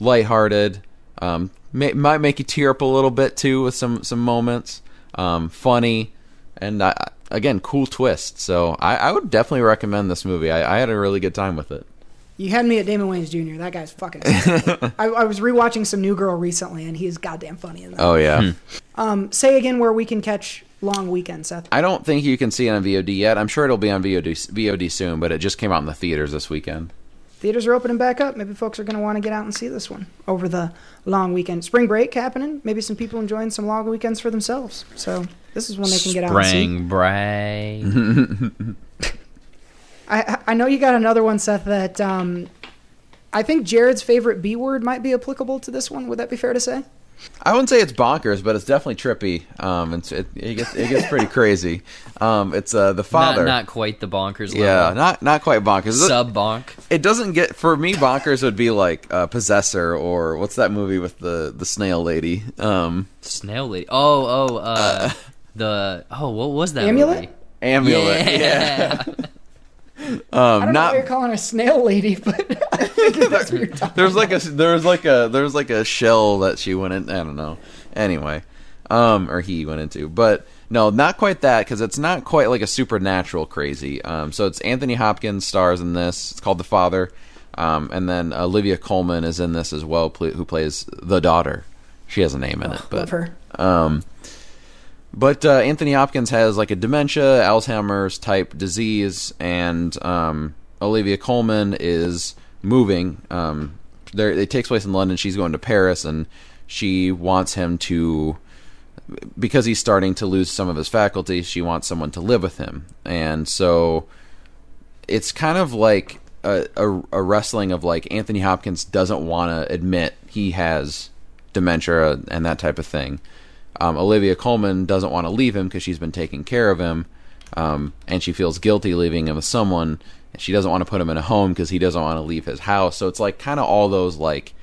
lighthearted. Um, may, might make you tear up a little bit too with some some moments. Um, funny, and I again, cool twist. So I, I would definitely recommend this movie. I, I had a really good time with it. You had me at Damon Wayans Jr. That guy's fucking. I, I was rewatching some New Girl recently, and he is goddamn funny in that. Oh yeah. Um, say again where we can catch Long Weekend, Seth. I don't think you can see it on VOD yet. I'm sure it'll be on VOD VOD soon, but it just came out in the theaters this weekend. Theaters are opening back up. Maybe folks are going to want to get out and see this one over the long weekend. Spring break happening. Maybe some people enjoying some long weekends for themselves. So this is when they can get out and see. Spring break. I I know you got another one, Seth. That um, I think Jared's favorite B word might be applicable to this one. Would that be fair to say? I wouldn't say it's bonkers, but it's definitely trippy. Um, it's, it, it gets it gets pretty crazy. Um, it's uh, the not, father. not quite the bonkers level. yeah, not not quite bonkers. Sub bonk. It doesn't get for me. Bonkers would be like uh, Possessor or what's that movie with the the snail lady? Um, Snail lady. Oh, oh, uh, the oh, what was that? Amulet? movie? Amulet. Yeah. I Um, don't know not why you're calling her snail lady, but I that's what you're talking. there's like a there's like a there's like a shell that she went in. I don't know. Anyway, um, or he went into, but no, not quite that because it's not quite like a supernatural crazy. Um, so it's Anthony Hopkins stars in this. It's called The Father, um, and then Olivia Colman is in this as well, pl- who plays the daughter. She has a name in it, but Love her. um, but uh, Anthony Hopkins has like a dementia, Alzheimer's type disease, and um, Olivia Colman is moving. Um, there, it takes place in London. She's going to Paris, and she wants him to, because he's starting to lose some of his faculties. She wants someone to live with him, and so it's kind of like a, a, a wrestling of like Anthony Hopkins doesn't want to admit he has dementia and that type of thing. Um, Olivia Colman doesn't want to leave him because she's been taking care of him, um, and she feels guilty leaving him with someone. She doesn't want to put him in a home because he doesn't want to leave his house. So it's like kind of all those like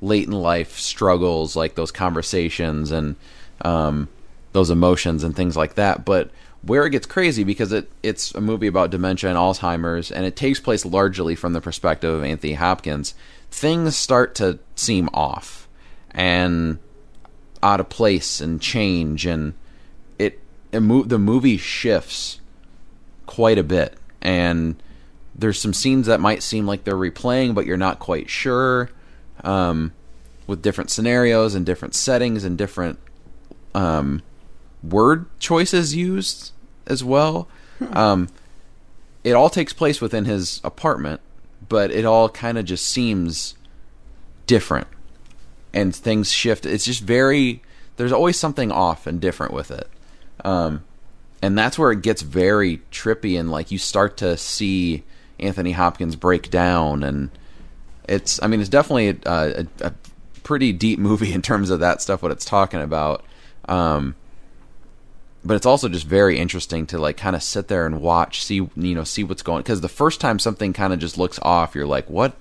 late in life struggles, like those conversations and um, those emotions and things like that. But where it gets crazy because it it's a movie about dementia and Alzheimer's, and it takes place largely from the perspective of Anthony Hopkins. Things start to seem off and out of place and change, and it, it mo- the movie shifts quite a bit, and there's some scenes that might seem like they're replaying, but you're not quite sure. Um, with different scenarios and different settings and different um, word choices used as well. Um, it all takes place within his apartment, but it all kind of just seems different, and things shift. It's just very. There's always something off and different with it, um, and that's where it gets very trippy and like you start to see Anthony Hopkins break down, and it's. I mean, it's definitely a, a, a pretty deep movie in terms of that stuff. What it's talking about. Um, but it's also just very interesting to like kind of sit there and watch, see you know, see what's going. Because the first time something kind of just looks off, you're like, "What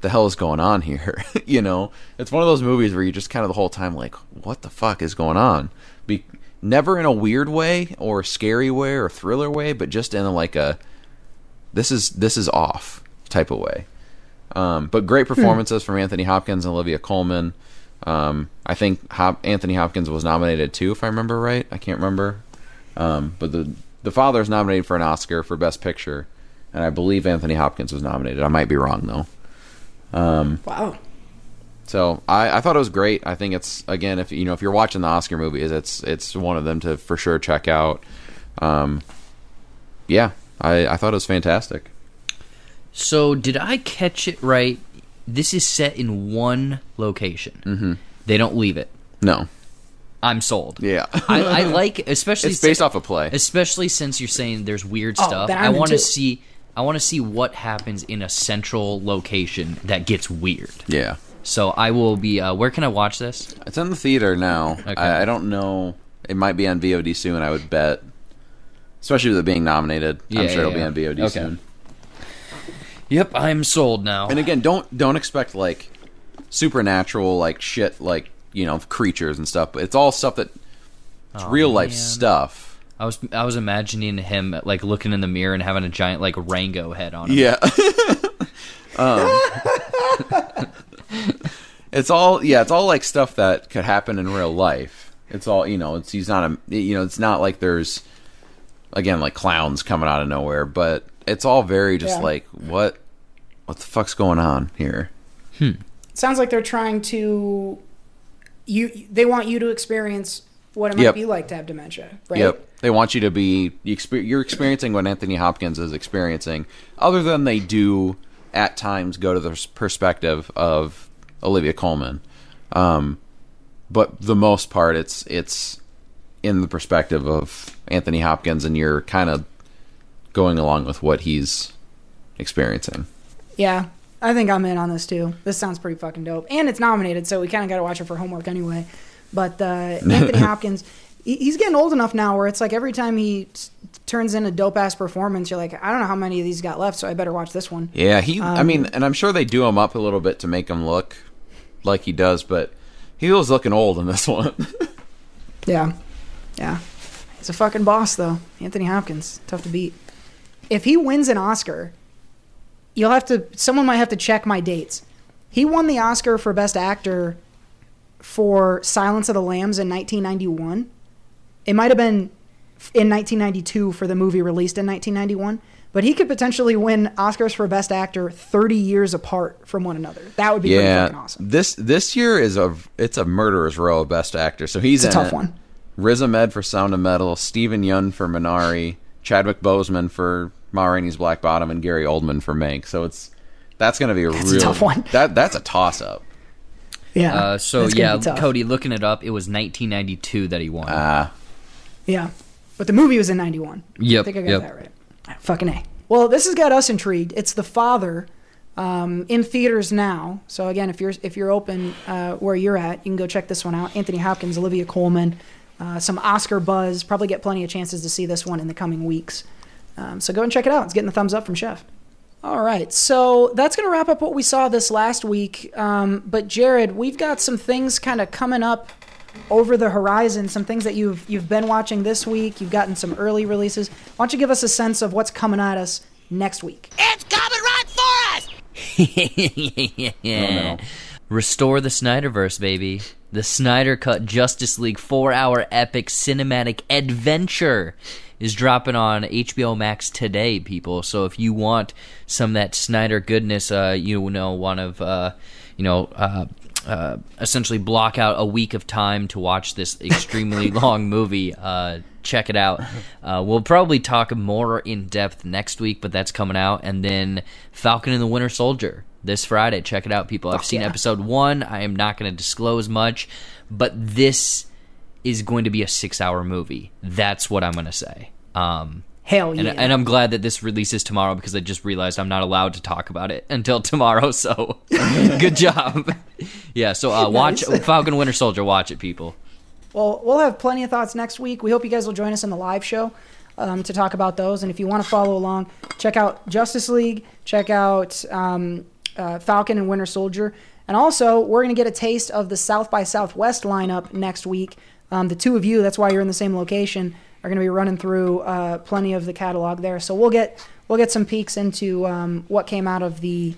the hell is going on here?" you know, it's one of those movies where you just kind of the whole time like, "What the fuck is going on?" Be never in a weird way or scary way or thriller way, but just in a, like a this is this is off type of way. Um, but great performances from Anthony Hopkins and Olivia Colman. Um, I think Hop- Anthony Hopkins was nominated too, if I remember right. I can't remember. Um, but the the father is nominated for an Oscar for Best Picture, and I believe Anthony Hopkins was nominated. I might be wrong though. Wow. So I, I thought it was great. I think it's again if you know if you're watching the Oscar movies, it's it's one of them to for sure check out. Um, yeah, I, I thought it was fantastic. So did I catch it right? This is set in one location. Mm-hmm. They don't leave it. No, I'm sold. yeah, I, I like, especially it's based si- off a play. especially since you're saying there's weird Oh, stuff. then I want to see. I want to see what happens in a central location that gets weird. Yeah, So I will be. Uh, where can I watch this? it's in the theater now. Okay. I, I don't know. It might be on VOD soon. I would bet, especially with it being nominated. Yeah, I'm sure yeah, it'll be on VOD okay. soon. Yep, I'm sold now. And again, don't don't expect like supernatural like shit like you know creatures and stuff. But it's all stuff that it's real life man. stuff. I was I was imagining him like looking in the mirror and having a giant like Rango head on him. Yeah. um, it's all yeah, it's all like stuff that could happen in real life. It's all you know. It's he's not a you know. It's not like there's again like clowns coming out of nowhere, but it's all very just Yeah. like what what the fuck's going on here? Hmm. sounds like they're trying to you they want you to experience what it might Yep. be like to have dementia, right? Yep. They want you to be you're experiencing what Anthony Hopkins is experiencing, other than they do at times go to the perspective of Olivia Colman. Um, but the most part, it's it's in the perspective of Anthony Hopkins, and you're kind of going along with what he's experiencing. Yeah. I think I'm in on this too. This sounds pretty fucking dope. And it's nominated, so we kind of got to watch it for homework anyway. But uh, Anthony Hopkins, he- he's getting old enough now where it's like every time he s- turns in a dope ass performance, you're like, I don't know how many of these got left, so I better watch this one. Yeah, he. I mean, Um, and I'm sure they do him up a little bit to make him look like he does, but he was looking old in this one. Yeah. Yeah. He's a fucking boss, though. Anthony Hopkins. Tough to beat. If he wins an Oscar, you'll have to, someone might have to check my dates. He won the Oscar for Best Actor for Silence of the Lambs in 1991. It might have been in 1992 for the movie released in 1991, but he could potentially win Oscars for Best Actor 30 years apart from one another. That would be pretty fucking yeah, awesome. this this year is a it's a murderer's row of best actor. So he's It's a tough it. one. Riz Ahmed for Sound of Metal, Steven Yeun for Minari, Chadwick Boseman for Ma Rainey's Black Bottom, and Gary Oldman for Mank. So it's that's going to be a That's a real tough one. That that's a toss up. Yeah. Uh, so yeah. Cody, looking it up, it was 1992 that he won. Ah, Yeah. But the movie was in 91. Yep, I think I got yep. that right. Ah, Fucking A. Well, this has got us intrigued. It's The Father um, in theaters now. So again, if you're if you're open uh, where you're at, you can go check this one out. Anthony Hopkins, Olivia Colman, uh, some Oscar buzz. Probably get plenty of chances to see this one in the coming weeks. Um, so go and check it out. It's getting the thumbs up from Chef. All right, so that's going to wrap up what we saw this last week. Um, but Jared, we've got some things kind of coming up over the horizon. Some things that you've you've been watching this week. You've gotten some early releases. Why don't you give us a sense of what's coming at us next week? It's coming right for us! yeah. Restore the Snyderverse, baby. The Snyder Cut Justice League four hour epic cinematic adventure is dropping on HBO Max today, people. So if you want some of that Snyder goodness, uh, you know, one of, uh, you know, uh, uh, essentially block out a week of time to watch this extremely long movie. Uh, check it out. Uh, we'll probably talk more in depth next week, but that's coming out. And then Falcon and the Winter Soldier this Friday. Check it out, people. I've seen yeah. episode one. I am not going to disclose much, but this is going to be a six-hour movie. That's what I'm going to say. Um, Hell and, yeah! and I'm glad that this releases tomorrow because I just realized I'm not allowed to talk about it until tomorrow. So, good job. yeah. So uh, watch Nice. Falcon Winter Soldier. Watch it, people. Well, we'll have plenty of thoughts next week. We hope you guys will join us in the live show um, to talk about those. And if you want to follow along, check out Justice League, check out um, uh, Falcon and Winter Soldier. And also, we're going to get a taste of the South by Southwest lineup next week. Um, the two of you, that's why you're in the same location, are going to be running through uh, plenty of the catalog there. So we'll get we'll get some peeks into um, what came out of the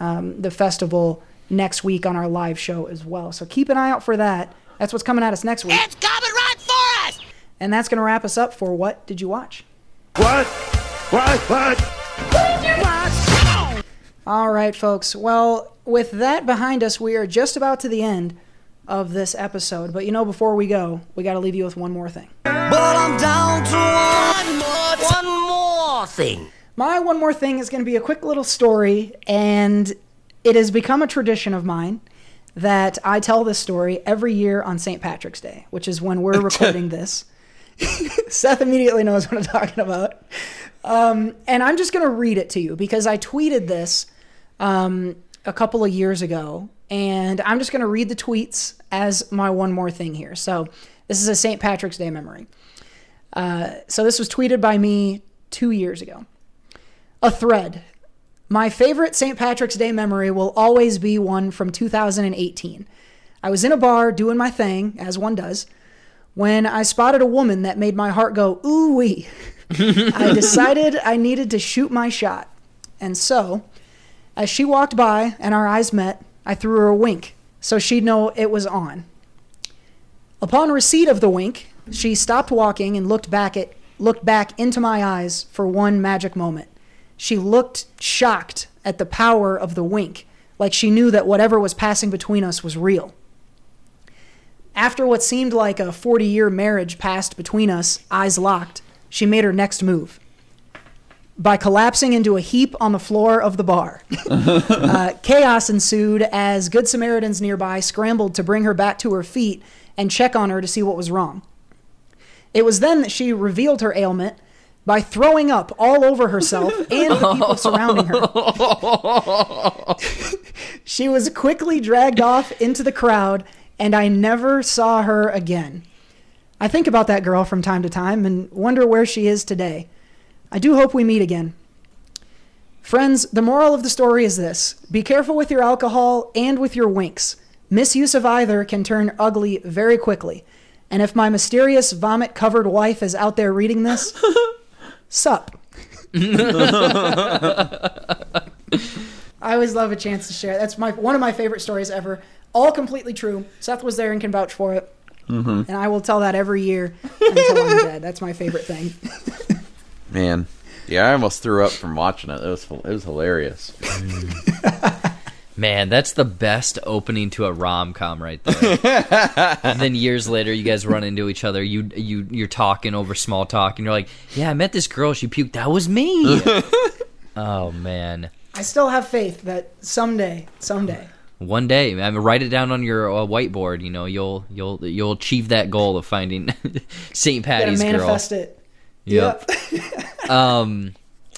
um, the festival next week on our live show as well. So keep an eye out for that. That's what's coming at us next week. It's coming right for us! And that's going to wrap us up for What Did You Watch? What? What? What? All right, folks. Well, with that behind us, we are just about to the end of this episode. But you know, before we go, we got to leave you with one more thing. But I'm down to one more, one more thing. My one more thing is going to be a quick little story, and it has become a tradition of mine that I tell this story every year on St. Patrick's Day, which is when we're recording this. Seth immediately knows what I'm talking about. Um, and I'm just going to read it to you because I tweeted this um, a couple of years ago, and I'm just going to read the tweets as my one more thing here. So this is a St. Patrick's Day memory. Uh, so this was tweeted by me two years ago. A thread. My favorite St. Patrick's Day memory will always be one from 2018. I was in a bar doing my thing, as one does, when I spotted a woman that made my heart go, ooh wee. I decided I needed to shoot my shot. And so, as she walked by and our eyes met, I threw her a wink so she'd know it was on. Upon receipt of the wink, she stopped walking and looked back at looked back into my eyes for one magic moment. She looked shocked at the power of the wink, like she knew that whatever was passing between us was real. After what seemed like a 40 year marriage passed between us, eyes locked, she made her next move. By collapsing into a heap on the floor of the bar. uh, chaos ensued as Good Samaritans nearby scrambled to bring her back to her feet and check on her to see what was wrong. It was then that she revealed her ailment by throwing up all over herself and the people surrounding her. she was quickly dragged off into the crowd, and I never saw her again. I think about that girl from time to time and wonder where she is today. I do hope we meet again. Friends, the moral of the story is this be careful with your alcohol and with your winks. Misuse of either can turn ugly very quickly. And if my mysterious vomit covered wife is out there reading this, sup. I always love a chance to share. That's my one of my favorite stories ever. All completely true. Seth was there and can vouch for it. Mm-hmm. And I will tell that every year until I'm dead. That's my favorite thing. Man, yeah, I almost threw up from watching it. It was it was hilarious. Man, that's the best opening to a rom com right there. and then years later, you guys run into each other. You you you're talking over small talk, and you're like, "Yeah, I met this girl. She puked. That was me." oh man. I still have faith that someday, someday, One day, I mean, write it down on your uh, whiteboard. You know, you'll you'll you'll achieve that goal of finding St. gotta Patty's girl. manifest it. Yep. um,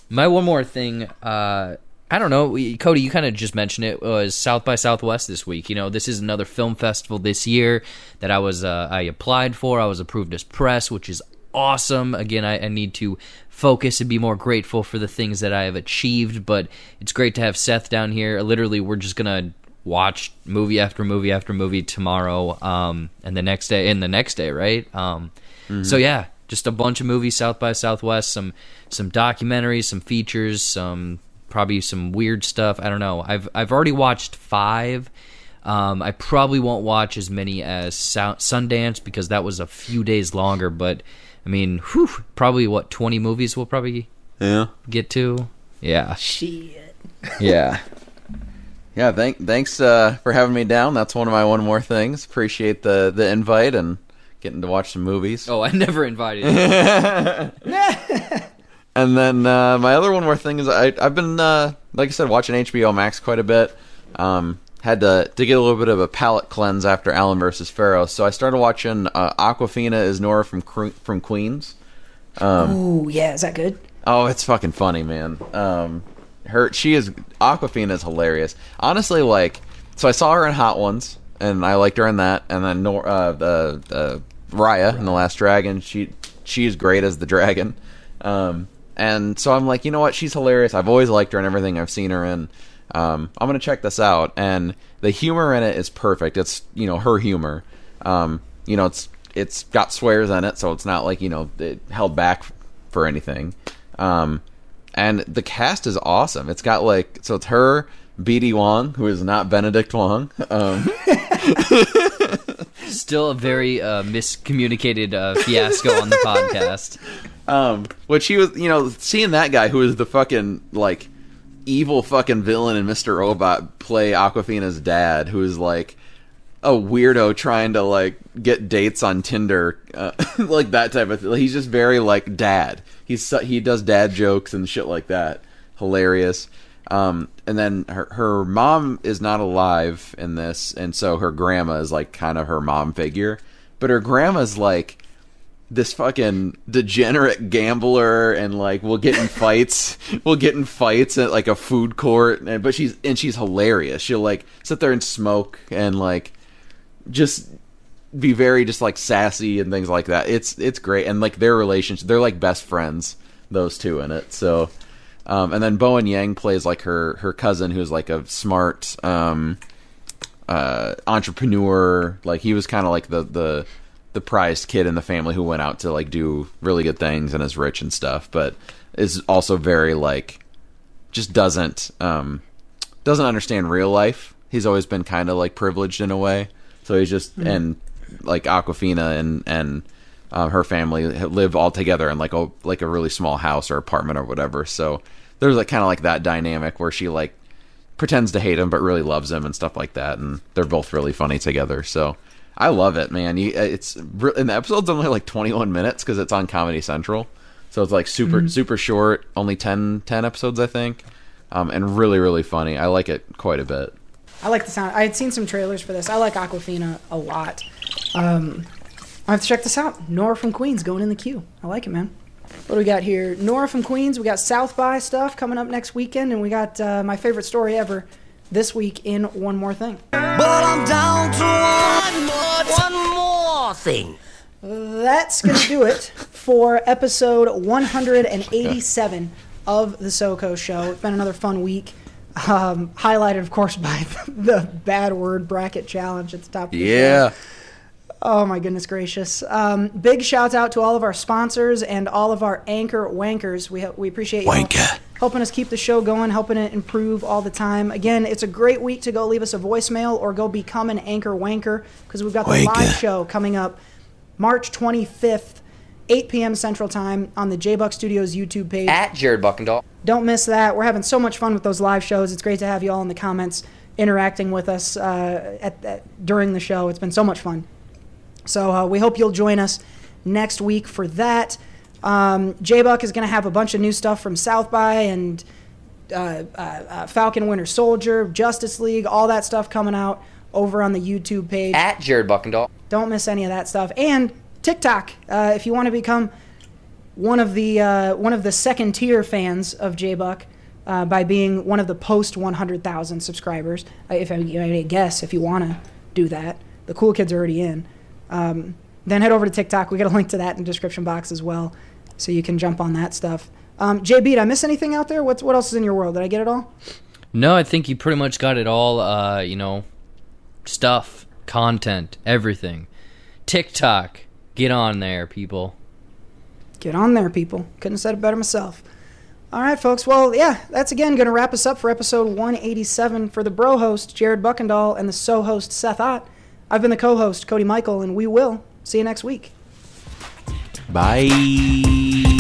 my one more thing. Uh, I don't know, Cody. You kind of just mentioned it was South by Southwest this week. You know, this is another film festival this year that I was uh, I applied for. I was approved as press, which is awesome. Again, I, I need to focus and be more grateful for the things that I have achieved. But it's great to have Seth down here. Literally, we're just gonna watch movie after movie after movie tomorrow, um, and the next day, and the next day, right? Um, so yeah, just a bunch of movies South by Southwest, some some documentaries, some features, some probably some weird stuff. I don't know. I've I've already watched five. Um, I probably won't watch as many as Sou- Sundance because that was a few days longer. But I mean, whew, probably what twenty movies we'll probably Yeah, get to. Yeah, Shit. yeah. yeah. Thank thanks uh, for having me down. That's one of my one more things. Appreciate the the invite and getting to watch some movies. Oh, I never invited. you. And then uh, my other one more thing is I I've been uh, like I said watching HBO Max quite a bit. Um, had to to get a little bit of a palate cleanse after Allen versus Farrow, so I started watching uh, Awkwafina is Nora from from Queens. Ooh, yeah, is that good? Oh, it's fucking funny, man. Um, her she is Awkwafina is hilarious. Honestly, like so I saw her in Hot Ones, and I liked her in that. And then Nor- uh, the the Raya and the Last Dragon, she she's great as the dragon. Um, and so I'm like, you know what? She's hilarious. I've always liked her and everything I've seen her in. Um, I'm gonna check this out, and the humor in it is perfect. It's you know her humor. Um, you know it's it's got swears in it, so it's not like you know it held back for anything. Um, and the cast is awesome. It's got like so it's her, BD Wong, who is not Benedict Wong. Um, Still a very uh, miscommunicated uh, fiasco on the podcast. um, which he was, you know, seeing that guy who is the fucking like evil fucking villain in Mr. Robot play Awkwafina's dad, who is like a weirdo trying to like get dates on Tinder, uh, like that type of. thing. He's just very like dad. He's he does dad jokes and shit like that. Hilarious. Um, and then her her mom is not alive in this, and so her grandma is like kind of her mom figure. But her grandma's like this fucking degenerate gambler and like we'll get in fights we'll get in fights at like a food court and but she's and she's hilarious she'll like sit there and smoke and like just be very just like sassy and things like that. It's it's great. And like their relationship they're like best friends those two in it. So um and then bowen yang plays like her her cousin who's like a smart um uh entrepreneur. Like he was kind of like the the the prized kid in the family who went out to like do really good things and is rich and stuff but is also very like just doesn't um doesn't understand real life. He's always been kind of like privileged in a way so he's just and like Awkwafina and and um, her family live all together in like a like a really small house or apartment or whatever. So there's like kind of like that dynamic where she like pretends to hate him but really loves him and stuff like that, and they're both really funny together. So I love it, man. You, it's re- and the episode's only like 21 minutes because it's on Comedy Central, so it's like super super short, only 10 10 episodes I think, um, and really really funny. I like it quite a bit. I like the sound. I had seen some trailers for this. I like Awkwafina a lot. Um, I have to check this out. Nora from Queens going in the queue. I like it, man. What do we got here? Nora from Queens. We got South by stuff coming up next weekend, and we got uh, my favorite story ever this week in One More Thing. But I'm down to one more, one more thing. That's going to do it for episode 187 of the SoCo Show. It's been another fun week. Um, highlighted, of course, by the bad word bracket challenge at the top of the show. Yeah. Oh my goodness gracious! Um, big shout out to all of our sponsors and all of our anchor wankers. We we appreciate you Wanker. helping us keep the show going, helping it improve all the time. Again, it's a great week to go leave us a voicemail or go become an anchor wanker because we've got the Wanker. live show coming up March 25th, 8 p.m. Central Time on the J Buck Studios YouTube page. At Jared Buckendahl. Don't miss that. We're having so much fun with those live shows. It's great to have you all in the comments interacting with us uh, at, at during the show. It's been so much fun. So uh, we hope you'll join us next week for that. Um, J Buck is going to have a bunch of new stuff from South by and uh, uh, uh, Falcon Winter Soldier, Justice League, all that stuff coming out over on the YouTube page. At Jared Buckendahl. Don't miss any of that stuff. And TikTok, uh, if you want to become one of the uh, one of the second tier fans of J Buck uh, by being one of the post 100,000 subscribers, uh, if I, guess if you want to do that, the cool kids are already in. Um, then head over to TikTok. We got a link to that in the description box as well, so you can jump on that stuff. Um, JB, did I miss anything out there? What's what else is in your world? Did I get it all? No, I think you pretty much got it all. Uh, you know, stuff, content, everything. TikTok, get on there, people. Get on there, people. Couldn't have said it better myself. All right, folks. Well, yeah, that's again going to wrap us up for episode 187 for the bro host, Jared Buckendahl, and the so host, Seth Ott. I've been the co host, Cody Michael, and we will see you next week. Bye.